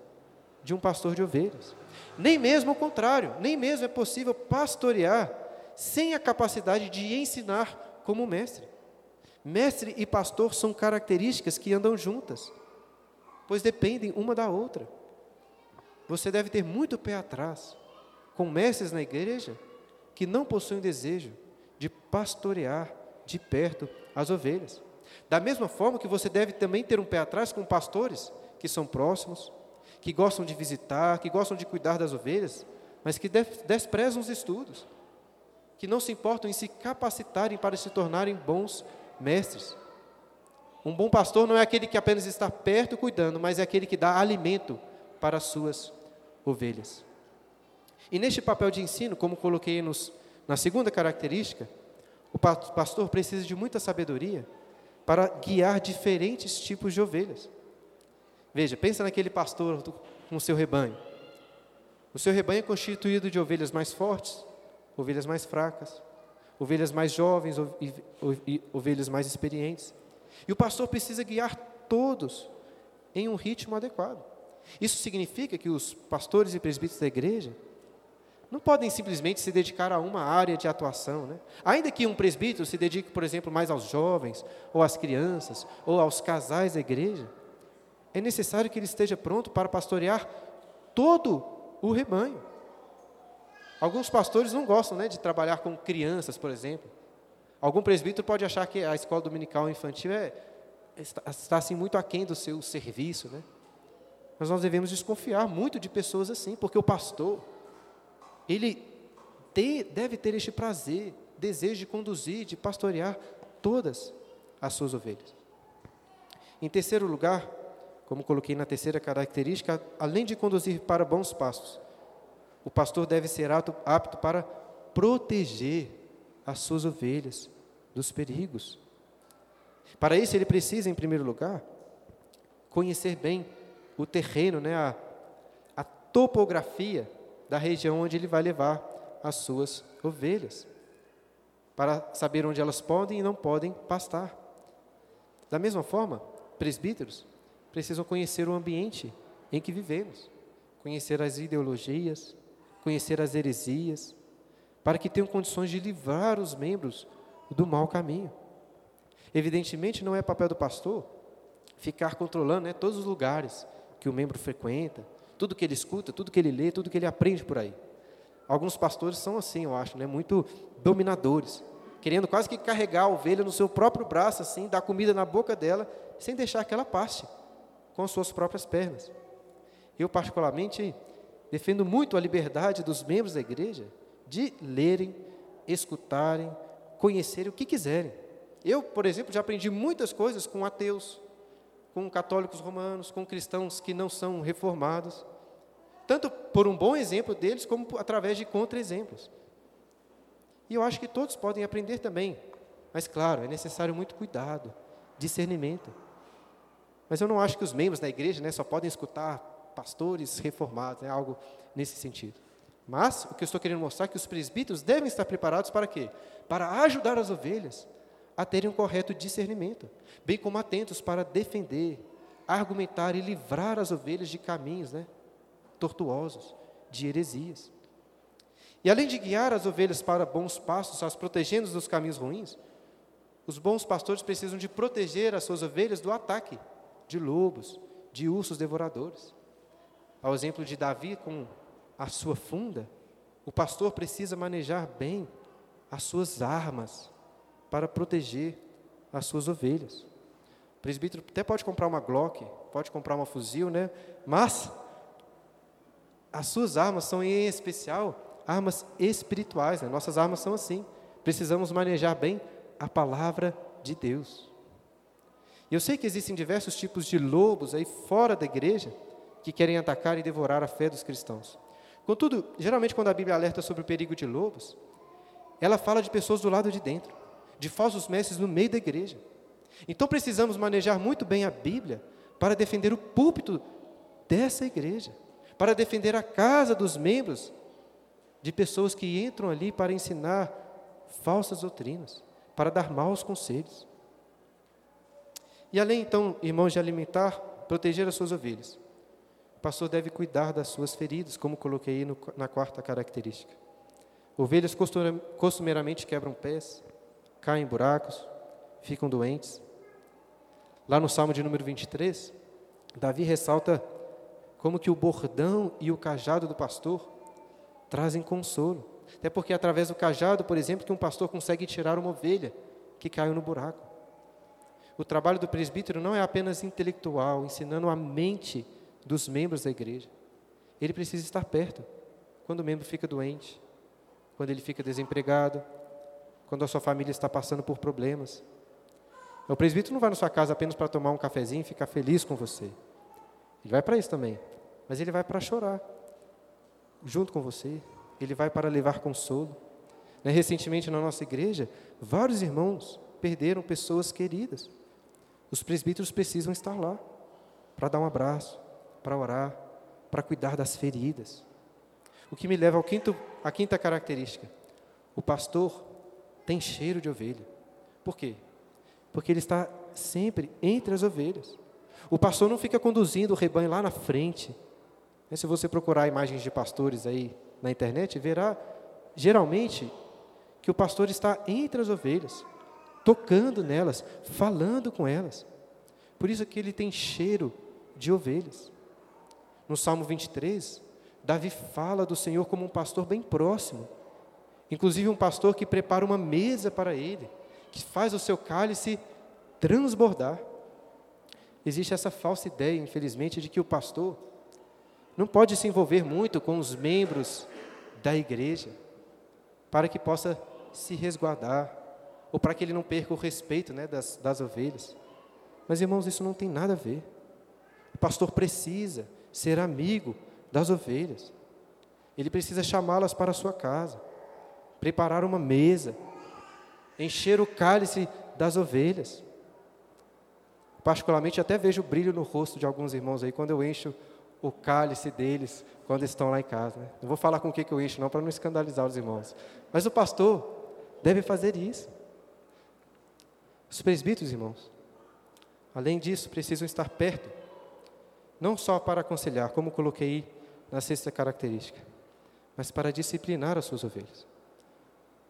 de um pastor de ovelhas. Nem mesmo o contrário, nem mesmo é possível pastorear sem a capacidade de ensinar como mestre. Mestre e pastor são características que andam juntas, pois dependem uma da outra. Você deve ter muito pé atrás com mestres na igreja que não possuem desejo de pastorear de perto as ovelhas. Da mesma forma que você deve também ter um pé atrás com pastores que são próximos, que gostam de visitar, que gostam de cuidar das ovelhas, mas que desprezam os estudos, que não se importam em se capacitarem para se tornarem bons mestres. Um bom pastor não é aquele que apenas está perto cuidando, mas é aquele que dá alimento para as suas ovelhas. E neste papel de ensino, como coloquei nos, na segunda característica, o pastor precisa de muita sabedoria para guiar diferentes tipos de ovelhas. Veja, pensa naquele pastor com seu rebanho. O seu rebanho é constituído de ovelhas mais fortes, ovelhas mais fracas, ovelhas mais jovens e ovelhas mais experientes. E o pastor precisa guiar todos em um ritmo adequado. Isso significa que os pastores e presbíteros da igreja não podem simplesmente se dedicar a uma área de atuação. Né? Ainda que um presbítero se dedique, por exemplo, mais aos jovens, ou às crianças, ou aos casais da igreja, é necessário que ele esteja pronto para pastorear todo o rebanho. Alguns pastores não gostam né, de trabalhar com crianças, por exemplo. Algum presbítero pode achar que a escola dominical infantil é, está, está assim muito aquém do seu serviço, né? Mas nós devemos desconfiar muito de pessoas assim, porque o pastor, ele deve ter este prazer, desejo de conduzir, de pastorear todas as suas ovelhas. Em terceiro lugar, como coloquei na terceira característica, além de conduzir para bons pastos, o pastor deve ser apto, para proteger as suas ovelhas dos perigos. Para isso, ele precisa, em primeiro lugar, conhecer bem o terreno, né, a, a topografia da região onde ele vai levar as suas ovelhas, para saber onde elas podem e não podem pastar. Da mesma forma, presbíteros precisam conhecer o ambiente em que vivemos, conhecer as ideologias, conhecer as heresias, para que tenham condições de livrar os membros do mau caminho. Evidentemente, não é papel do pastor ficar controlando né, todos os lugares que o membro frequenta, tudo que ele escuta, tudo que ele lê, tudo que ele aprende por aí. Alguns pastores são assim, eu acho, né, muito dominadores, querendo quase que carregar a ovelha no seu próprio braço, assim, dar comida na boca dela, sem deixar que ela passe com as suas próprias pernas. Eu, particularmente, defendo muito a liberdade dos membros da igreja de lerem, escutarem, conhecerem o que quiserem. Eu, por exemplo, já aprendi muitas coisas com ateus, com católicos romanos, com cristãos que não são reformados, tanto por um bom exemplo deles, como através de contra-exemplos. E eu acho que todos podem aprender também, mas claro, é necessário muito cuidado, discernimento. Mas eu não acho que os membros da igreja né, só podem escutar pastores reformados, é né, algo nesse sentido. Mas o que eu estou querendo mostrar é que os presbíteros devem estar preparados para quê? Para ajudar as ovelhas a terem um correto discernimento, bem como atentos para defender, argumentar e livrar as ovelhas de caminhos né, tortuosos, de heresias. E além de guiar as ovelhas para bons pastos, as protegendo dos caminhos ruins, os bons pastores precisam de proteger as suas ovelhas do ataque de lobos, de ursos devoradores. Ao exemplo de Davi com a sua funda, o pastor precisa manejar bem as suas armas para proteger as suas ovelhas. O presbítero até pode comprar uma Glock, pode comprar uma fuzil, né? Mas as suas armas são em especial armas espirituais, né? nossas armas são assim. Precisamos manejar bem a palavra de Deus. Eu sei que existem diversos tipos de lobos aí fora da igreja que querem atacar e devorar a fé dos cristãos. Contudo, geralmente quando a Bíblia alerta sobre o perigo de lobos, ela fala de pessoas do lado de dentro, de falsos mestres no meio da igreja. Então precisamos manejar muito bem a Bíblia para defender o púlpito dessa igreja, para defender a casa dos membros de pessoas que entram ali para ensinar falsas doutrinas, para dar maus conselhos. E além então, irmãos, de alimentar, proteger as suas ovelhas, pastor deve cuidar das suas feridas, como coloquei aí no, na quarta característica. Ovelhas costumeiramente quebram pés, caem em buracos, ficam doentes. Lá no Salmo de número 23, Davi ressalta como que o bordão e o cajado do pastor trazem consolo. Até porque é através do cajado, por exemplo, que um pastor consegue tirar uma ovelha que caiu no buraco. O trabalho do presbítero não é apenas intelectual, ensinando a mente dos membros da igreja. Ele precisa estar perto quando o membro fica doente, quando ele fica desempregado, quando a sua família está passando por problemas. O presbítero não vai na sua casa apenas para tomar um cafezinho e ficar feliz com você. Ele vai para isso também, mas ele vai para chorar junto com você, ele vai para levar consolo. Né, recentemente na nossa igreja, vários irmãos perderam pessoas queridas. Os presbíteros precisam estar lá para dar um abraço, para orar, para cuidar das feridas. O que me leva ao quinto, à quinta característica. O pastor tem cheiro de ovelha. Por quê? Porque ele está sempre entre as ovelhas. O pastor não fica conduzindo o rebanho lá na frente, se você procurar imagens de pastores aí na internet, verá geralmente que o pastor está entre as ovelhas, tocando nelas, falando com elas. Por isso que ele tem cheiro de ovelhas. No Salmo 23, Davi fala do Senhor como um pastor bem próximo. Inclusive um pastor que prepara uma mesa para ele, que faz o seu cálice transbordar. Existe essa falsa ideia, infelizmente, de que o pastor não pode se envolver muito com os membros da igreja, para que possa se resguardar, ou para que ele não perca o respeito né, das, das ovelhas. Mas, irmãos, isso não tem nada a ver. O pastor precisa ser amigo das ovelhas. Ele precisa chamá-las para a sua casa, preparar uma mesa, encher o cálice das ovelhas. Particularmente, até vejo brilho no rosto de alguns irmãos aí quando eu encho o cálice deles quando estão lá em casa. Né? Não vou falar com o que, que eu encho, não, para não escandalizar os irmãos. Mas o pastor deve fazer isso. Os presbíteros, irmãos, além disso, precisam estar perto, não só para aconselhar, como coloquei na sexta característica, mas para disciplinar as suas ovelhas.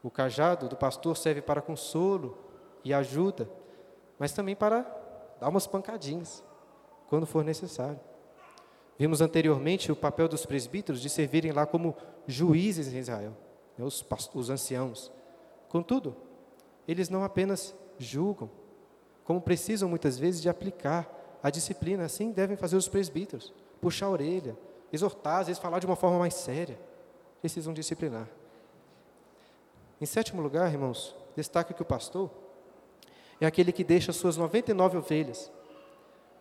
O cajado do pastor serve para consolo e ajuda, mas também para dar umas pancadinhas, quando for necessário. Vimos anteriormente o papel dos presbíteros de servirem lá como juízes em Israel, né, os, os anciãos. Contudo, eles não apenas julgam, como precisam muitas vezes de aplicar a disciplina, assim devem fazer os presbíteros, puxar a orelha, exortar, às vezes falar de uma forma mais séria. Precisam disciplinar. Em sétimo lugar, irmãos, destaque que o pastor é aquele que deixa suas 99 ovelhas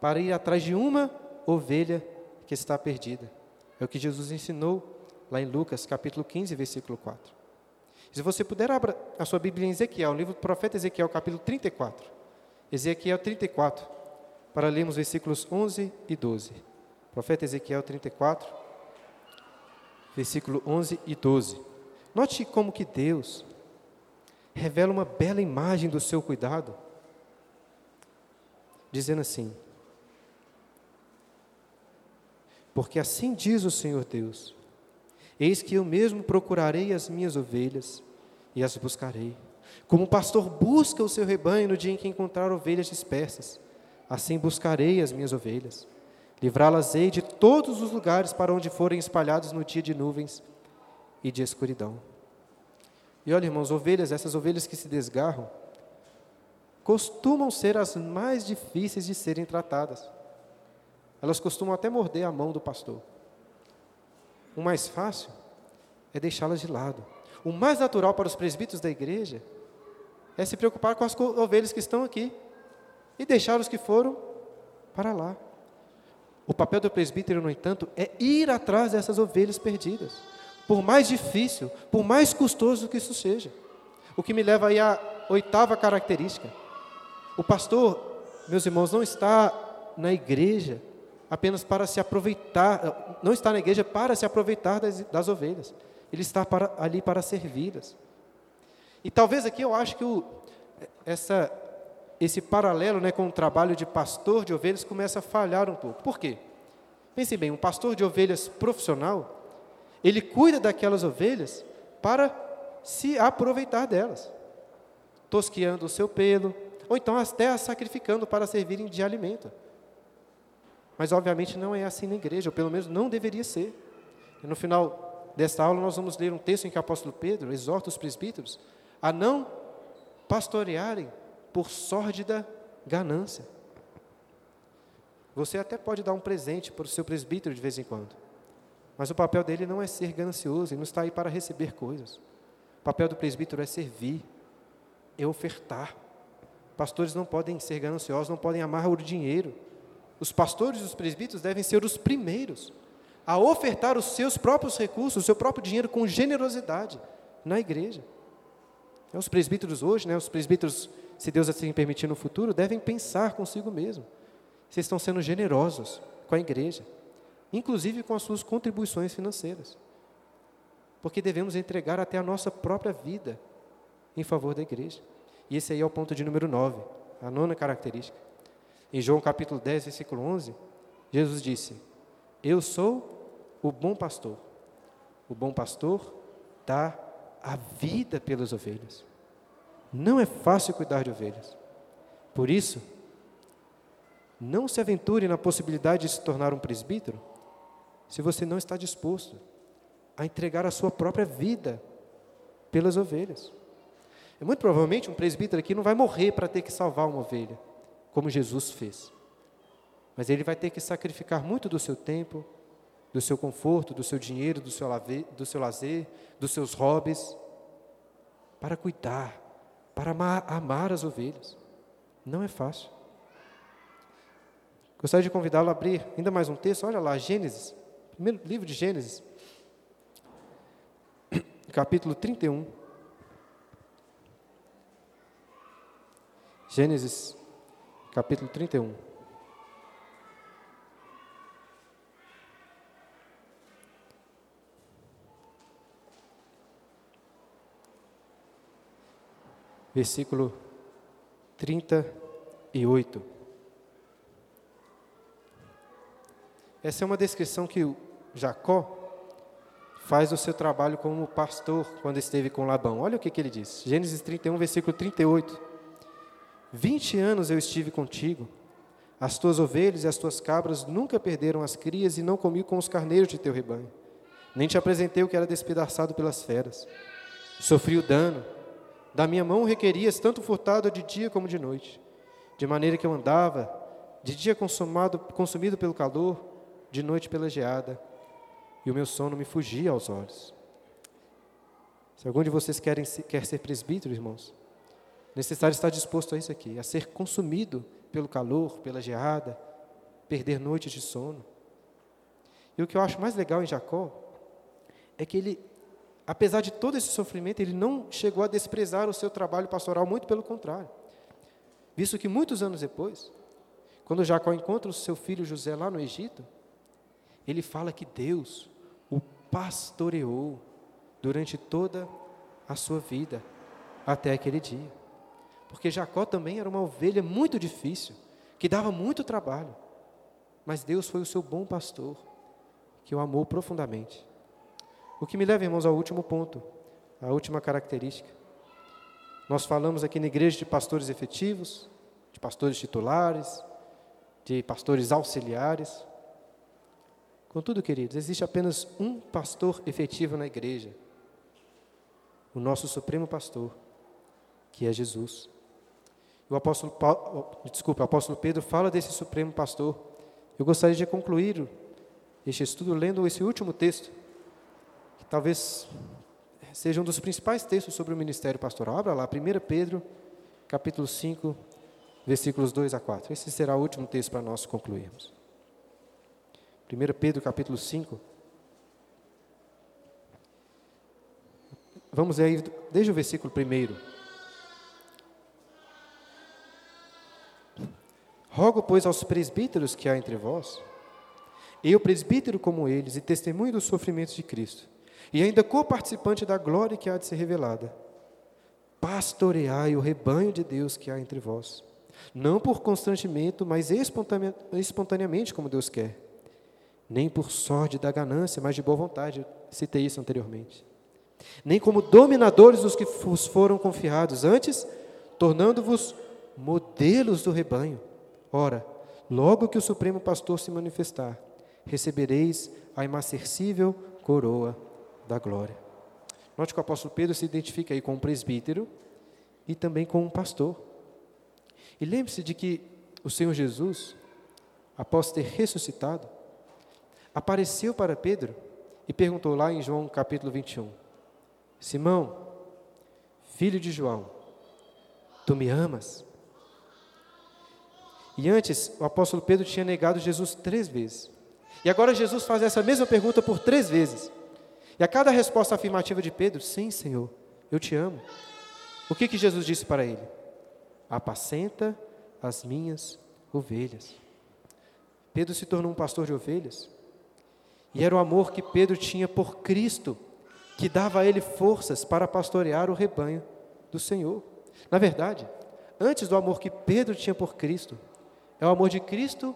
para ir atrás de uma ovelha que está perdida. É o que Jesus ensinou lá em Lucas, capítulo 15, versículo 4. Se você puder, abra a sua Bíblia em Ezequiel, o livro do profeta Ezequiel, capítulo 34. Ezequiel 34, para lermos versículos 11 e 12. Profeta Ezequiel 34. versículo 11 e 12. Note como que Deus revela uma bela imagem do seu cuidado, dizendo assim: Porque assim diz o Senhor Deus: Eis que eu mesmo procurarei as minhas ovelhas e as buscarei. Como o pastor busca o seu rebanho no dia em que encontrar ovelhas dispersas, assim buscarei as minhas ovelhas. Livrá-las-ei de todos os lugares para onde forem espalhados no dia de nuvens e de escuridão. E olha, irmãos, ovelhas, essas ovelhas que se desgarram, costumam ser as mais difíceis de serem tratadas. Elas costumam até morder a mão do pastor. O mais fácil é deixá-las de lado. O mais natural para os presbíteros da igreja é se preocupar com as ovelhas que estão aqui e deixar os que foram para lá. O papel do presbítero, no entanto, é ir atrás dessas ovelhas perdidas, por mais difícil, por mais custoso que isso seja. O que me leva aí à oitava característica. O pastor, meus irmãos, não está na igreja apenas para se aproveitar, não está na igreja para se aproveitar das, das ovelhas, ele está para, ali para servi-las. E talvez aqui eu acho que o, essa, esse paralelo né, com o trabalho de pastor de ovelhas começa a falhar um pouco. Por quê? Pense bem, um pastor de ovelhas profissional, ele cuida daquelas ovelhas para se aproveitar delas, tosqueando o seu pelo, ou então até as sacrificando para servirem de alimento. Mas obviamente não é assim na igreja, ou pelo menos não deveria ser. E no final desta aula nós vamos ler um texto em que o apóstolo Pedro exorta os presbíteros a não pastorearem por sórdida ganância. Você até pode dar um presente para o seu presbítero de vez em quando, mas o papel dele não é ser ganancioso, ele não está aí para receber coisas. O papel do presbítero é servir, é ofertar. Pastores não podem ser gananciosos, não podem amar o dinheiro, os pastores e os presbíteros devem ser os primeiros a ofertar os seus próprios recursos, o seu próprio dinheiro com generosidade na igreja. Então, os presbíteros hoje, né, os presbíteros, se Deus assim permitir no futuro, devem pensar consigo mesmo. Se estão sendo generosos com a igreja, inclusive com as suas contribuições financeiras. Porque devemos entregar até a nossa própria vida em favor da igreja. E esse aí é o ponto de número 9, a nona característica. Em João capítulo 10, versículo 11, Jesus disse: Eu sou o bom pastor. O bom pastor dá a vida pelas ovelhas. Não é fácil cuidar de ovelhas. Por isso, não se aventure na possibilidade de se tornar um presbítero se você não está disposto a entregar a sua própria vida pelas ovelhas. É muito provavelmente um presbítero aqui não vai morrer para ter que salvar uma ovelha como Jesus fez. Mas ele vai ter que sacrificar muito do seu tempo, do seu conforto, do seu dinheiro, do seu, do seu lazer, dos seus hobbies, para cuidar, para amar, as ovelhas. Não é fácil. Gostaria de convidá-lo a abrir ainda mais um texto, olha lá, Gênesis, primeiro livro de Gênesis, <coughs> capítulo 31. Gênesis capítulo 31. Versículo 38. Essa é uma descrição que Jacó faz do seu trabalho como pastor quando esteve com Labão. Olha o que, que ele diz. Gênesis 31, versículo 38. Vinte anos eu estive contigo. As tuas ovelhas e as tuas cabras nunca perderam as crias e não comi com os carneiros de teu rebanho. Nem te apresentei o que era despedaçado pelas feras. Sofri o dano. Da minha mão requerias tanto furtado de dia como de noite. De maneira que eu andava, de dia consumado, consumido pelo calor, de noite pela geada. E o meu sono me fugia aos olhos. Se algum de vocês querem, quer ser presbítero, irmãos, necessário estar disposto a isso aqui, a ser consumido pelo calor, pela geada, perder noites de sono. E o que eu acho mais legal em Jacó é que ele, apesar de todo esse sofrimento, ele não chegou a desprezar o seu trabalho pastoral, muito pelo contrário. Visto que muitos anos depois, quando Jacó encontra o seu filho José lá no Egito, ele fala que Deus o pastoreou durante toda a sua vida, até aquele dia. Porque Jacó também era uma ovelha muito difícil, que dava muito trabalho. Mas Deus foi o seu bom pastor, que o amou profundamente. O que me leva, irmãos, ao último ponto, a última característica. Nós falamos aqui na igreja de pastores efetivos, de pastores titulares, de pastores auxiliares. Contudo, queridos, existe apenas um pastor efetivo na igreja, o nosso supremo pastor, que é Jesus. O apóstolo, Paulo, desculpa, o apóstolo Pedro fala desse supremo pastor. Eu gostaria de concluir este estudo lendo esse último texto, talvez seja um dos principais textos sobre o ministério pastoral. Abra lá, 1 Pedro, capítulo 5, versículos 2 a 4. Esse será o último texto para nós concluirmos. 1 Pedro capítulo 5. Vamos aí, desde o versículo 1. Rogo, pois, aos presbíteros que há entre vós, eu, presbítero como eles, e testemunho dos sofrimentos de Cristo, e ainda co-participante da glória que há de ser revelada, pastoreai o rebanho de Deus que há entre vós, não por constrangimento, mas espontaneamente, como Deus quer nem por sorte da ganância, mas de boa vontade. citei isso anteriormente. Nem como dominadores dos que vos foram confiados, antes, tornando-vos modelos do rebanho. Ora, logo que o Supremo Pastor se manifestar, recebereis a imacercível coroa da glória. Note que o apóstolo Pedro se identifica aí com um presbítero e também com um pastor. E lembre-se de que o Senhor Jesus, após ter ressuscitado, apareceu para Pedro e perguntou lá em João capítulo 21: Simão, filho de João, tu me amas? E antes, o apóstolo Pedro tinha negado Jesus três vezes. E agora Jesus faz essa mesma pergunta por três vezes. E a cada resposta afirmativa de Pedro, sim, Senhor, eu te amo. O que, que Jesus disse para ele? Apacenta as minhas ovelhas. Pedro se tornou um pastor de ovelhas e era o amor que Pedro tinha por Cristo, que dava a ele forças para pastorear o rebanho do Senhor. Na verdade, antes do amor que Pedro tinha por Cristo, é o amor de Cristo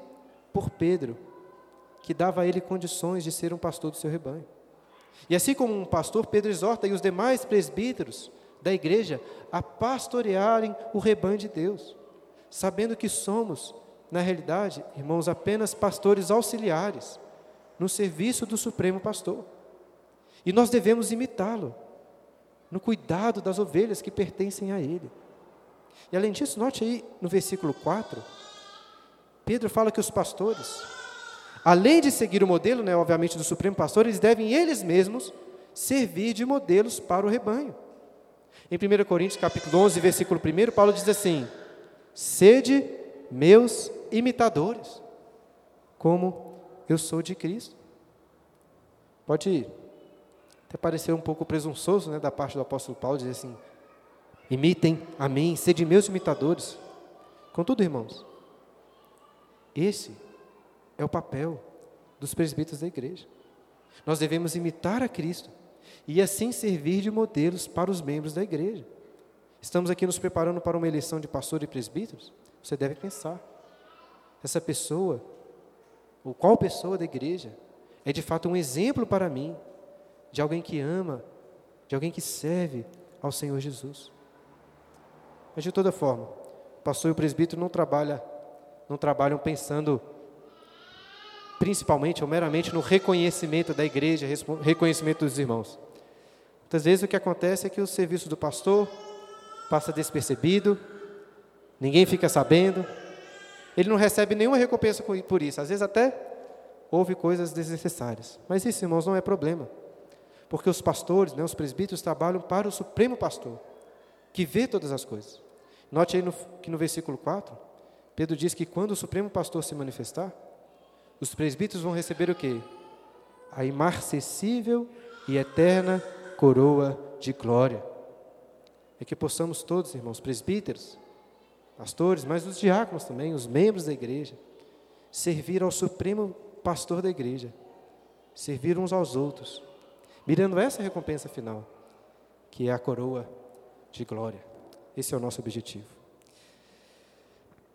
por Pedro, que dava a ele condições de ser um pastor do seu rebanho. E assim como um pastor, Pedro exorta e os demais presbíteros da igreja a pastorearem o rebanho de Deus, sabendo que somos, na realidade, irmãos, apenas pastores auxiliares no serviço do Supremo Pastor. E nós devemos imitá-lo no cuidado das ovelhas que pertencem a ele. E além disso, note aí no versículo 4, Pedro fala que os pastores, além de seguir o modelo, né, obviamente, do Supremo Pastor, eles devem eles mesmos servir de modelos para o rebanho. Em 1 Coríntios capítulo 11, versículo 1, Paulo diz assim: Sede meus imitadores, como eu sou de Cristo. Pode até parecer um pouco presunçoso né, da parte do apóstolo Paulo dizer assim: imitem a mim, sede meus imitadores. Contudo, irmãos, esse é o papel dos presbíteros da igreja. Nós devemos imitar a Cristo e assim servir de modelos para os membros da igreja. Estamos aqui nos preparando para uma eleição de pastor e presbíteros. Você deve pensar: essa pessoa ou qual pessoa da igreja é de fato um exemplo para mim de alguém que ama, de alguém que serve ao Senhor Jesus. Mas de toda forma, o pastor e o presbítero não não trabalham pensando principalmente ou meramente no reconhecimento da igreja, reconhecimento dos irmãos. Muitas vezes o que acontece é que o serviço do pastor passa despercebido, ninguém fica sabendo, ele não recebe nenhuma recompensa por isso. Às vezes até houve coisas desnecessárias. Mas isso, irmãos, não é problema. Porque os pastores, né, os presbíteros, trabalham para o Supremo Pastor, que vê todas as coisas. Note aí no, que no versículo 4, Pedro diz que quando o Supremo Pastor se manifestar, os presbíteros vão receber o quê? A imarcessível e eterna coroa de glória. É que possamos todos, irmãos, presbíteros, pastores, mas os diáconos também, os membros da igreja, servir ao supremo pastor da igreja, servir uns aos outros, mirando essa recompensa final, que é a coroa de glória. Esse é o nosso objetivo.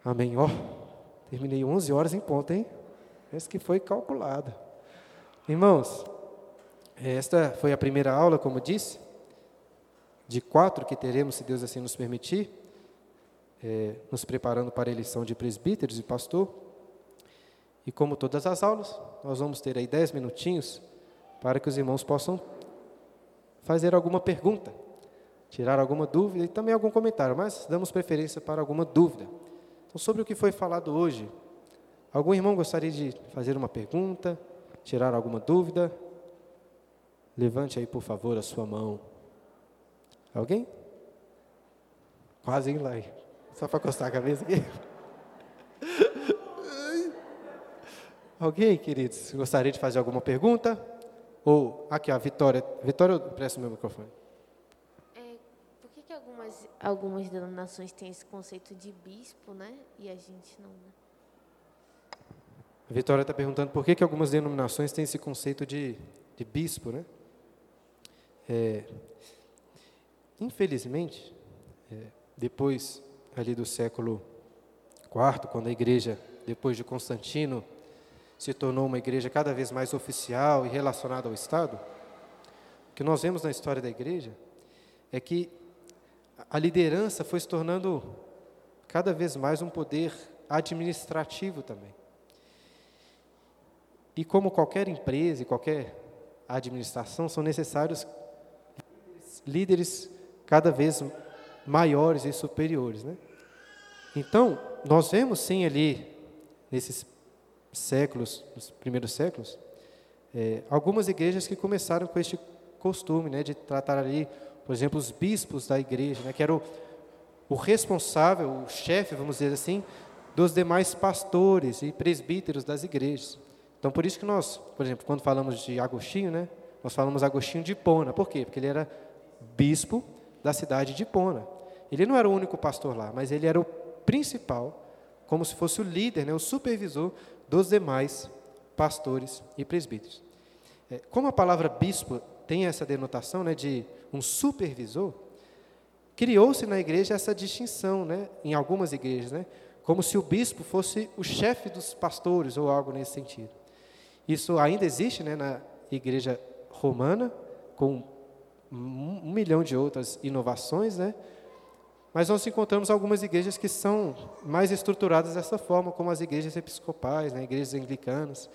Amém. Ó, oh, terminei 11 horas em ponto, hein? Esse que foi calculado. Irmãos, esta foi a primeira aula, como disse, de quatro que teremos, se Deus assim nos permitir, é, nos preparando para a eleição de presbíteros e pastor. E como todas as aulas, nós vamos ter aí dez minutinhos para que os irmãos possam fazer alguma pergunta, tirar alguma dúvida e também algum comentário, mas damos preferência para alguma dúvida. Então, sobre o que foi falado hoje, algum irmão gostaria de fazer uma pergunta, tirar alguma dúvida? Levante aí, por favor, a sua mão. Alguém? Quase indo lá. Só para acostar a cabeça aqui. <laughs> Alguém, queridos, gostaria de fazer alguma pergunta? Ou, aqui, a Vitória. Vitória, presta o meu microfone. É, por que, que algumas, algumas denominações têm esse conceito de bispo, né? E a gente não, né? A Vitória está perguntando por que, que algumas denominações têm esse conceito de, de bispo, né? É, infelizmente, é, depois ali do século IV, quando a igreja, depois de Constantino, se tornou uma igreja cada vez mais oficial e relacionada ao Estado, o que nós vemos na história da igreja é que a liderança foi se tornando cada vez mais um poder administrativo também. E como qualquer empresa e qualquer administração, são necessários líderes cada vez maiores e superiores. Né? Então, nós vemos sim ali, nesses séculos, nos primeiros séculos, é, algumas igrejas que começaram com este costume né, de tratar ali, por exemplo, os bispos da igreja, né, que era o, o responsável, o chefe, vamos dizer assim, dos demais pastores e presbíteros das igrejas. Então, por isso que nós, por exemplo, quando falamos de Agostinho, né, nós falamos Agostinho de Hipona. Por quê? Porque ele era bispo da cidade de Hipona. Ele não era o único pastor lá, mas ele era o principal, como se fosse o líder, né, o supervisor dos demais pastores e presbíteros. É, como a palavra bispo tem essa denotação né, de um supervisor, criou-se na igreja essa distinção, né, em algumas igrejas, né, como se o bispo fosse o chefe dos pastores ou algo nesse sentido. Isso ainda existe né, na igreja romana, com um milhão de outras inovações, né? Mas nós encontramos algumas igrejas que são mais estruturadas dessa forma, como as igrejas episcopais, né, igrejas anglicanas,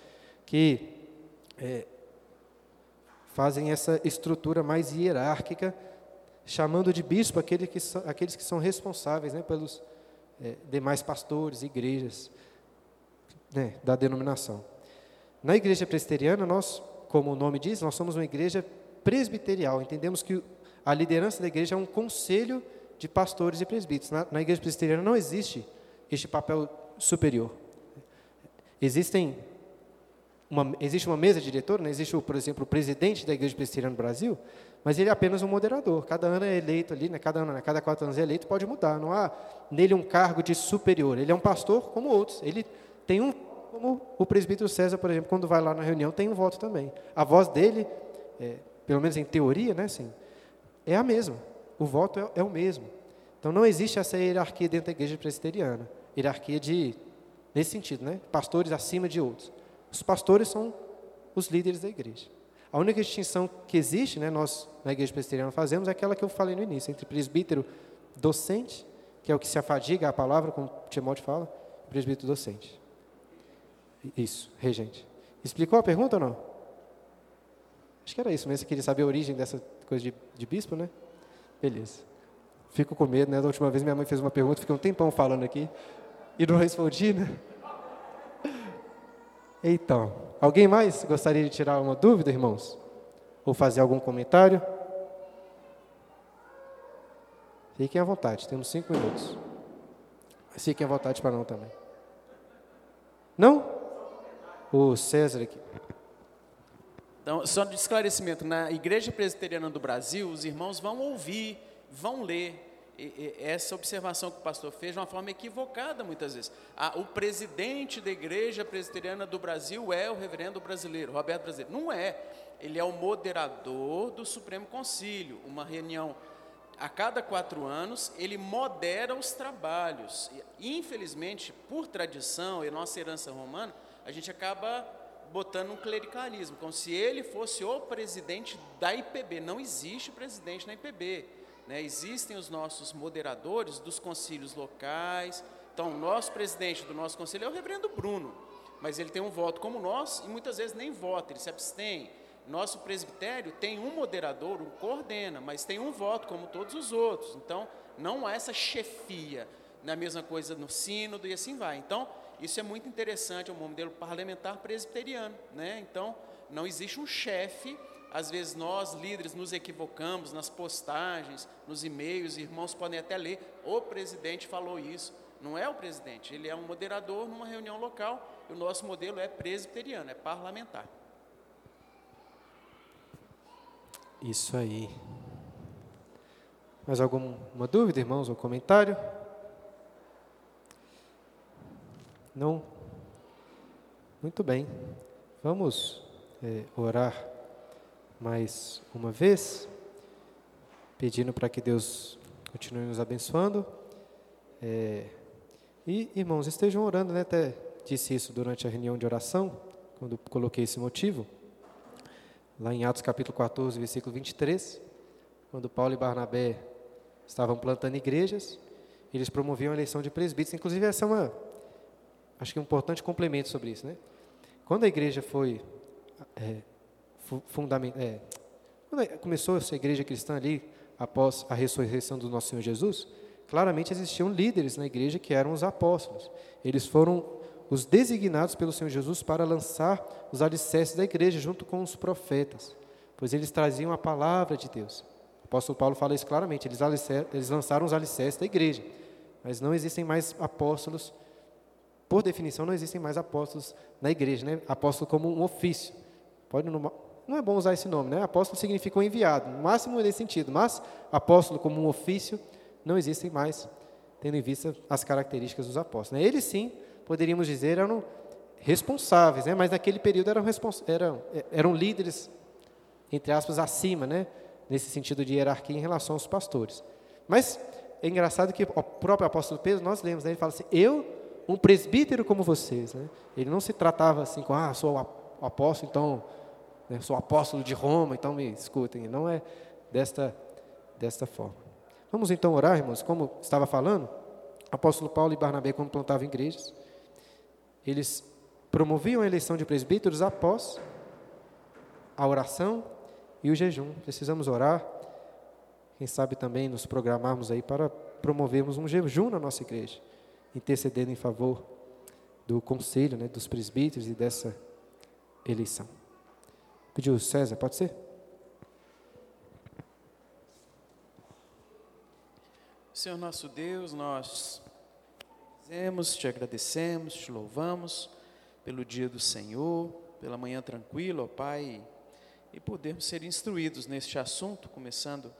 que é, fazem essa estrutura mais hierárquica, chamando de bispo aquele que são, aqueles que são responsáveis né, pelos é, demais pastores, igrejas né, da denominação. Na igreja presbiteriana, nós, como o nome diz, nós somos uma igreja presbiterial. Entendemos que a liderança da igreja é um conselho de pastores e presbíteros. Na, na igreja presbiteriana não existe este papel superior. Existem uma, existe uma mesa diretora, né? existe, por exemplo, o presidente da igreja presbiteriana no Brasil, mas ele é apenas um moderador. Cada ano é eleito ali, né? cada ano, né? cada quatro anos é eleito, pode mudar. Não há nele um cargo de superior. Ele é um pastor como outros. Ele tem um como o presbítero César, por exemplo, quando vai lá na reunião, tem um voto também. A voz dele, é, pelo menos em teoria, né, assim, é a mesma. O voto é, é, o mesmo. Então não existe essa hierarquia dentro da igreja presbiteriana. Hierarquia de, nesse sentido, né? Pastores acima de outros. Os pastores são os líderes da igreja. A única distinção que existe, né, nós na igreja presbiteriana fazemos, é aquela que eu falei no início, entre presbítero docente, que é o que se afadiga a palavra, como Timóteo fala, presbítero docente. Isso, regente. Explicou a pergunta ou não? Acho que era isso mesmo. Você queria saber a origem dessa coisa de, de bispo, né? Beleza. Fico com medo, né? Da última vez minha mãe fez uma pergunta, fiquei um tempão falando aqui e não <laughs> respondi, né? Então, alguém mais gostaria de tirar uma dúvida, irmãos? Ou fazer algum comentário? Fiquem à vontade, temos cinco minutos. Fiquem à vontade para não também. Não? O César aqui. Então, só de esclarecimento, na Igreja Presbiteriana do Brasil, os irmãos vão ouvir, vão ler e, e, essa observação que o pastor fez de uma forma equivocada muitas vezes. O presidente da igreja presbiteriana do Brasil é o reverendo brasileiro, Roberto Brasileiro. Não é. Ele é o moderador do Supremo Concílio, uma reunião a cada quatro anos, ele modera os trabalhos. Infelizmente, por tradição e nossa herança romana, a gente acaba botando um clericalismo, como se ele fosse o presidente da IPB. Não existe presidente na IPB. Né? Existem os nossos moderadores dos concílios locais. Então, o nosso presidente do nosso conselho é o reverendo Bruno, mas ele tem um voto como nós e muitas vezes nem vota, ele se abstém. Nosso presbitério tem um moderador, um coordena, mas tem um voto como todos os outros. Então, não há essa chefia. Na mesma coisa no sínodo e assim vai. Então, isso é muito interessante, é um modelo parlamentar presbiteriano. Né? Então, não existe um chefe às vezes nós, líderes, nos equivocamos nas postagens, nos e-mails, irmãos podem até ler, o presidente falou isso. Não é o presidente, ele é um moderador numa reunião local, e o nosso modelo é presbiteriano, é parlamentar. Isso aí. Mais alguma dúvida, irmãos, ou comentário? Não? Muito bem. Vamos é, orar mais uma vez, pedindo para que Deus continue nos abençoando. É, e, irmãos, estejam orando, né? Até disse isso durante a reunião de oração, quando coloquei esse motivo. Lá em Atos capítulo 14, versículo 23, quando Paulo e Barnabé estavam plantando igrejas, eles promoviam a eleição de presbíteros. Inclusive, essa é uma, acho que um importante complemento sobre isso, né? Quando a igreja foi é. É, quando começou essa igreja cristã ali, após a ressurreição do nosso Senhor Jesus, claramente existiam líderes na igreja que eram os apóstolos. Eles foram os designados pelo Senhor Jesus para lançar os alicerces da igreja junto com os profetas, pois eles traziam a palavra de Deus. O apóstolo Paulo fala isso claramente, eles, eles lançaram os alicerces da igreja, mas não existem mais apóstolos, por definição não existem mais apóstolos na igreja, né? apóstolo como um ofício. Pode, não é bom usar esse nome, né? Apóstolo significa um enviado, no máximo nesse sentido, mas apóstolo como um ofício não existem mais, tendo em vista as características dos apóstolos. Né? Eles sim, poderíamos dizer, eram responsáveis, né? mas naquele período eram, eram, eram líderes, entre aspas, acima, né? nesse sentido de hierarquia em relação aos pastores. Mas é engraçado que o próprio apóstolo Pedro, nós lemos, né? ele fala assim, eu, um presbítero como vocês. Né? Ele não se tratava assim com, ah, sou o apóstolo, então né? sou apóstolo de Roma, então me escutem. Não é desta, desta forma. Vamos então orar, irmãos. Como estava falando, apóstolo Paulo e Barnabé, quando plantavam igrejas, eles promoviam a eleição de presbíteros após a oração e o jejum. Precisamos orar. Quem sabe também nos programarmos aí para promovermos um jejum na nossa igreja, intercedendo em favor do conselho, né, dos presbíteros e dessa eleição. Pediu César, pode ser? Senhor nosso Deus, nós dizemos, te agradecemos, te louvamos pelo dia do Senhor, pela manhã tranquila, ó Pai, e podermos ser instruídos neste assunto, começando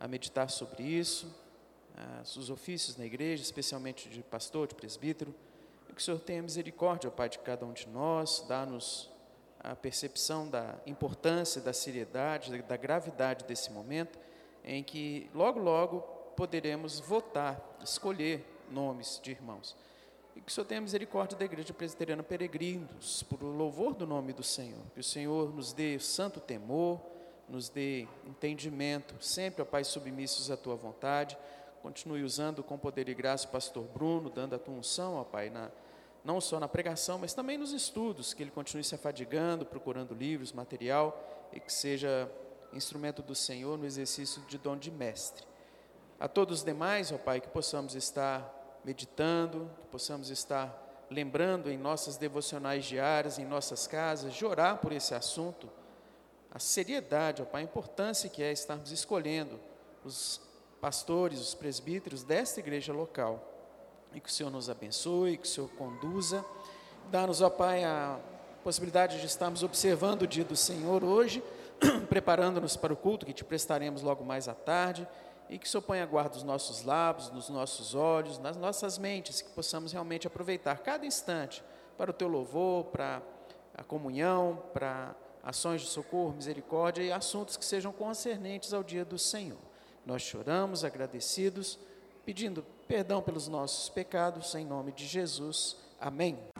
a meditar sobre isso, os ofícios na igreja, especialmente de pastor, de presbítero, que o Senhor tenha misericórdia, ó Pai, de cada um de nós, dá-nos a percepção da importância, da seriedade, da gravidade desse momento, em que logo, logo poderemos votar, escolher nomes de irmãos. E que o Senhor tenha misericórdia da Igreja Presbiteriana Peregrinos, por louvor do nome do Senhor. Que o Senhor nos dê santo temor, nos dê entendimento, sempre, ó Pai, submissos à Tua vontade. Continue usando com poder e graça o pastor Bruno, dando a Tua unção, ó Pai, na não só na pregação, mas também nos estudos, que ele continue se afadigando, procurando livros, material, e que seja instrumento do Senhor no exercício de dom de mestre. A todos os demais, ó Pai, que possamos estar meditando, que possamos estar lembrando em nossas devocionais diárias, em nossas casas, de orar por esse assunto, a seriedade, ó Pai, a importância que é estarmos escolhendo os pastores, os presbíteros desta igreja local. E que o Senhor nos abençoe, que o Senhor conduza. Dá-nos, ó Pai, a possibilidade de estarmos observando o dia do Senhor hoje, <clears throat> preparando-nos para o culto que te prestaremos logo mais à tarde. E que o Senhor ponha guarda nos nossos lábios, nos nossos olhos, nas nossas mentes, que possamos realmente aproveitar cada instante para o teu louvor, para a comunhão, para ações de socorro, misericórdia e assuntos que sejam concernentes ao dia do Senhor. Nós choramos agradecidos, pedindo perdão pelos nossos pecados, em nome de Jesus. Amém.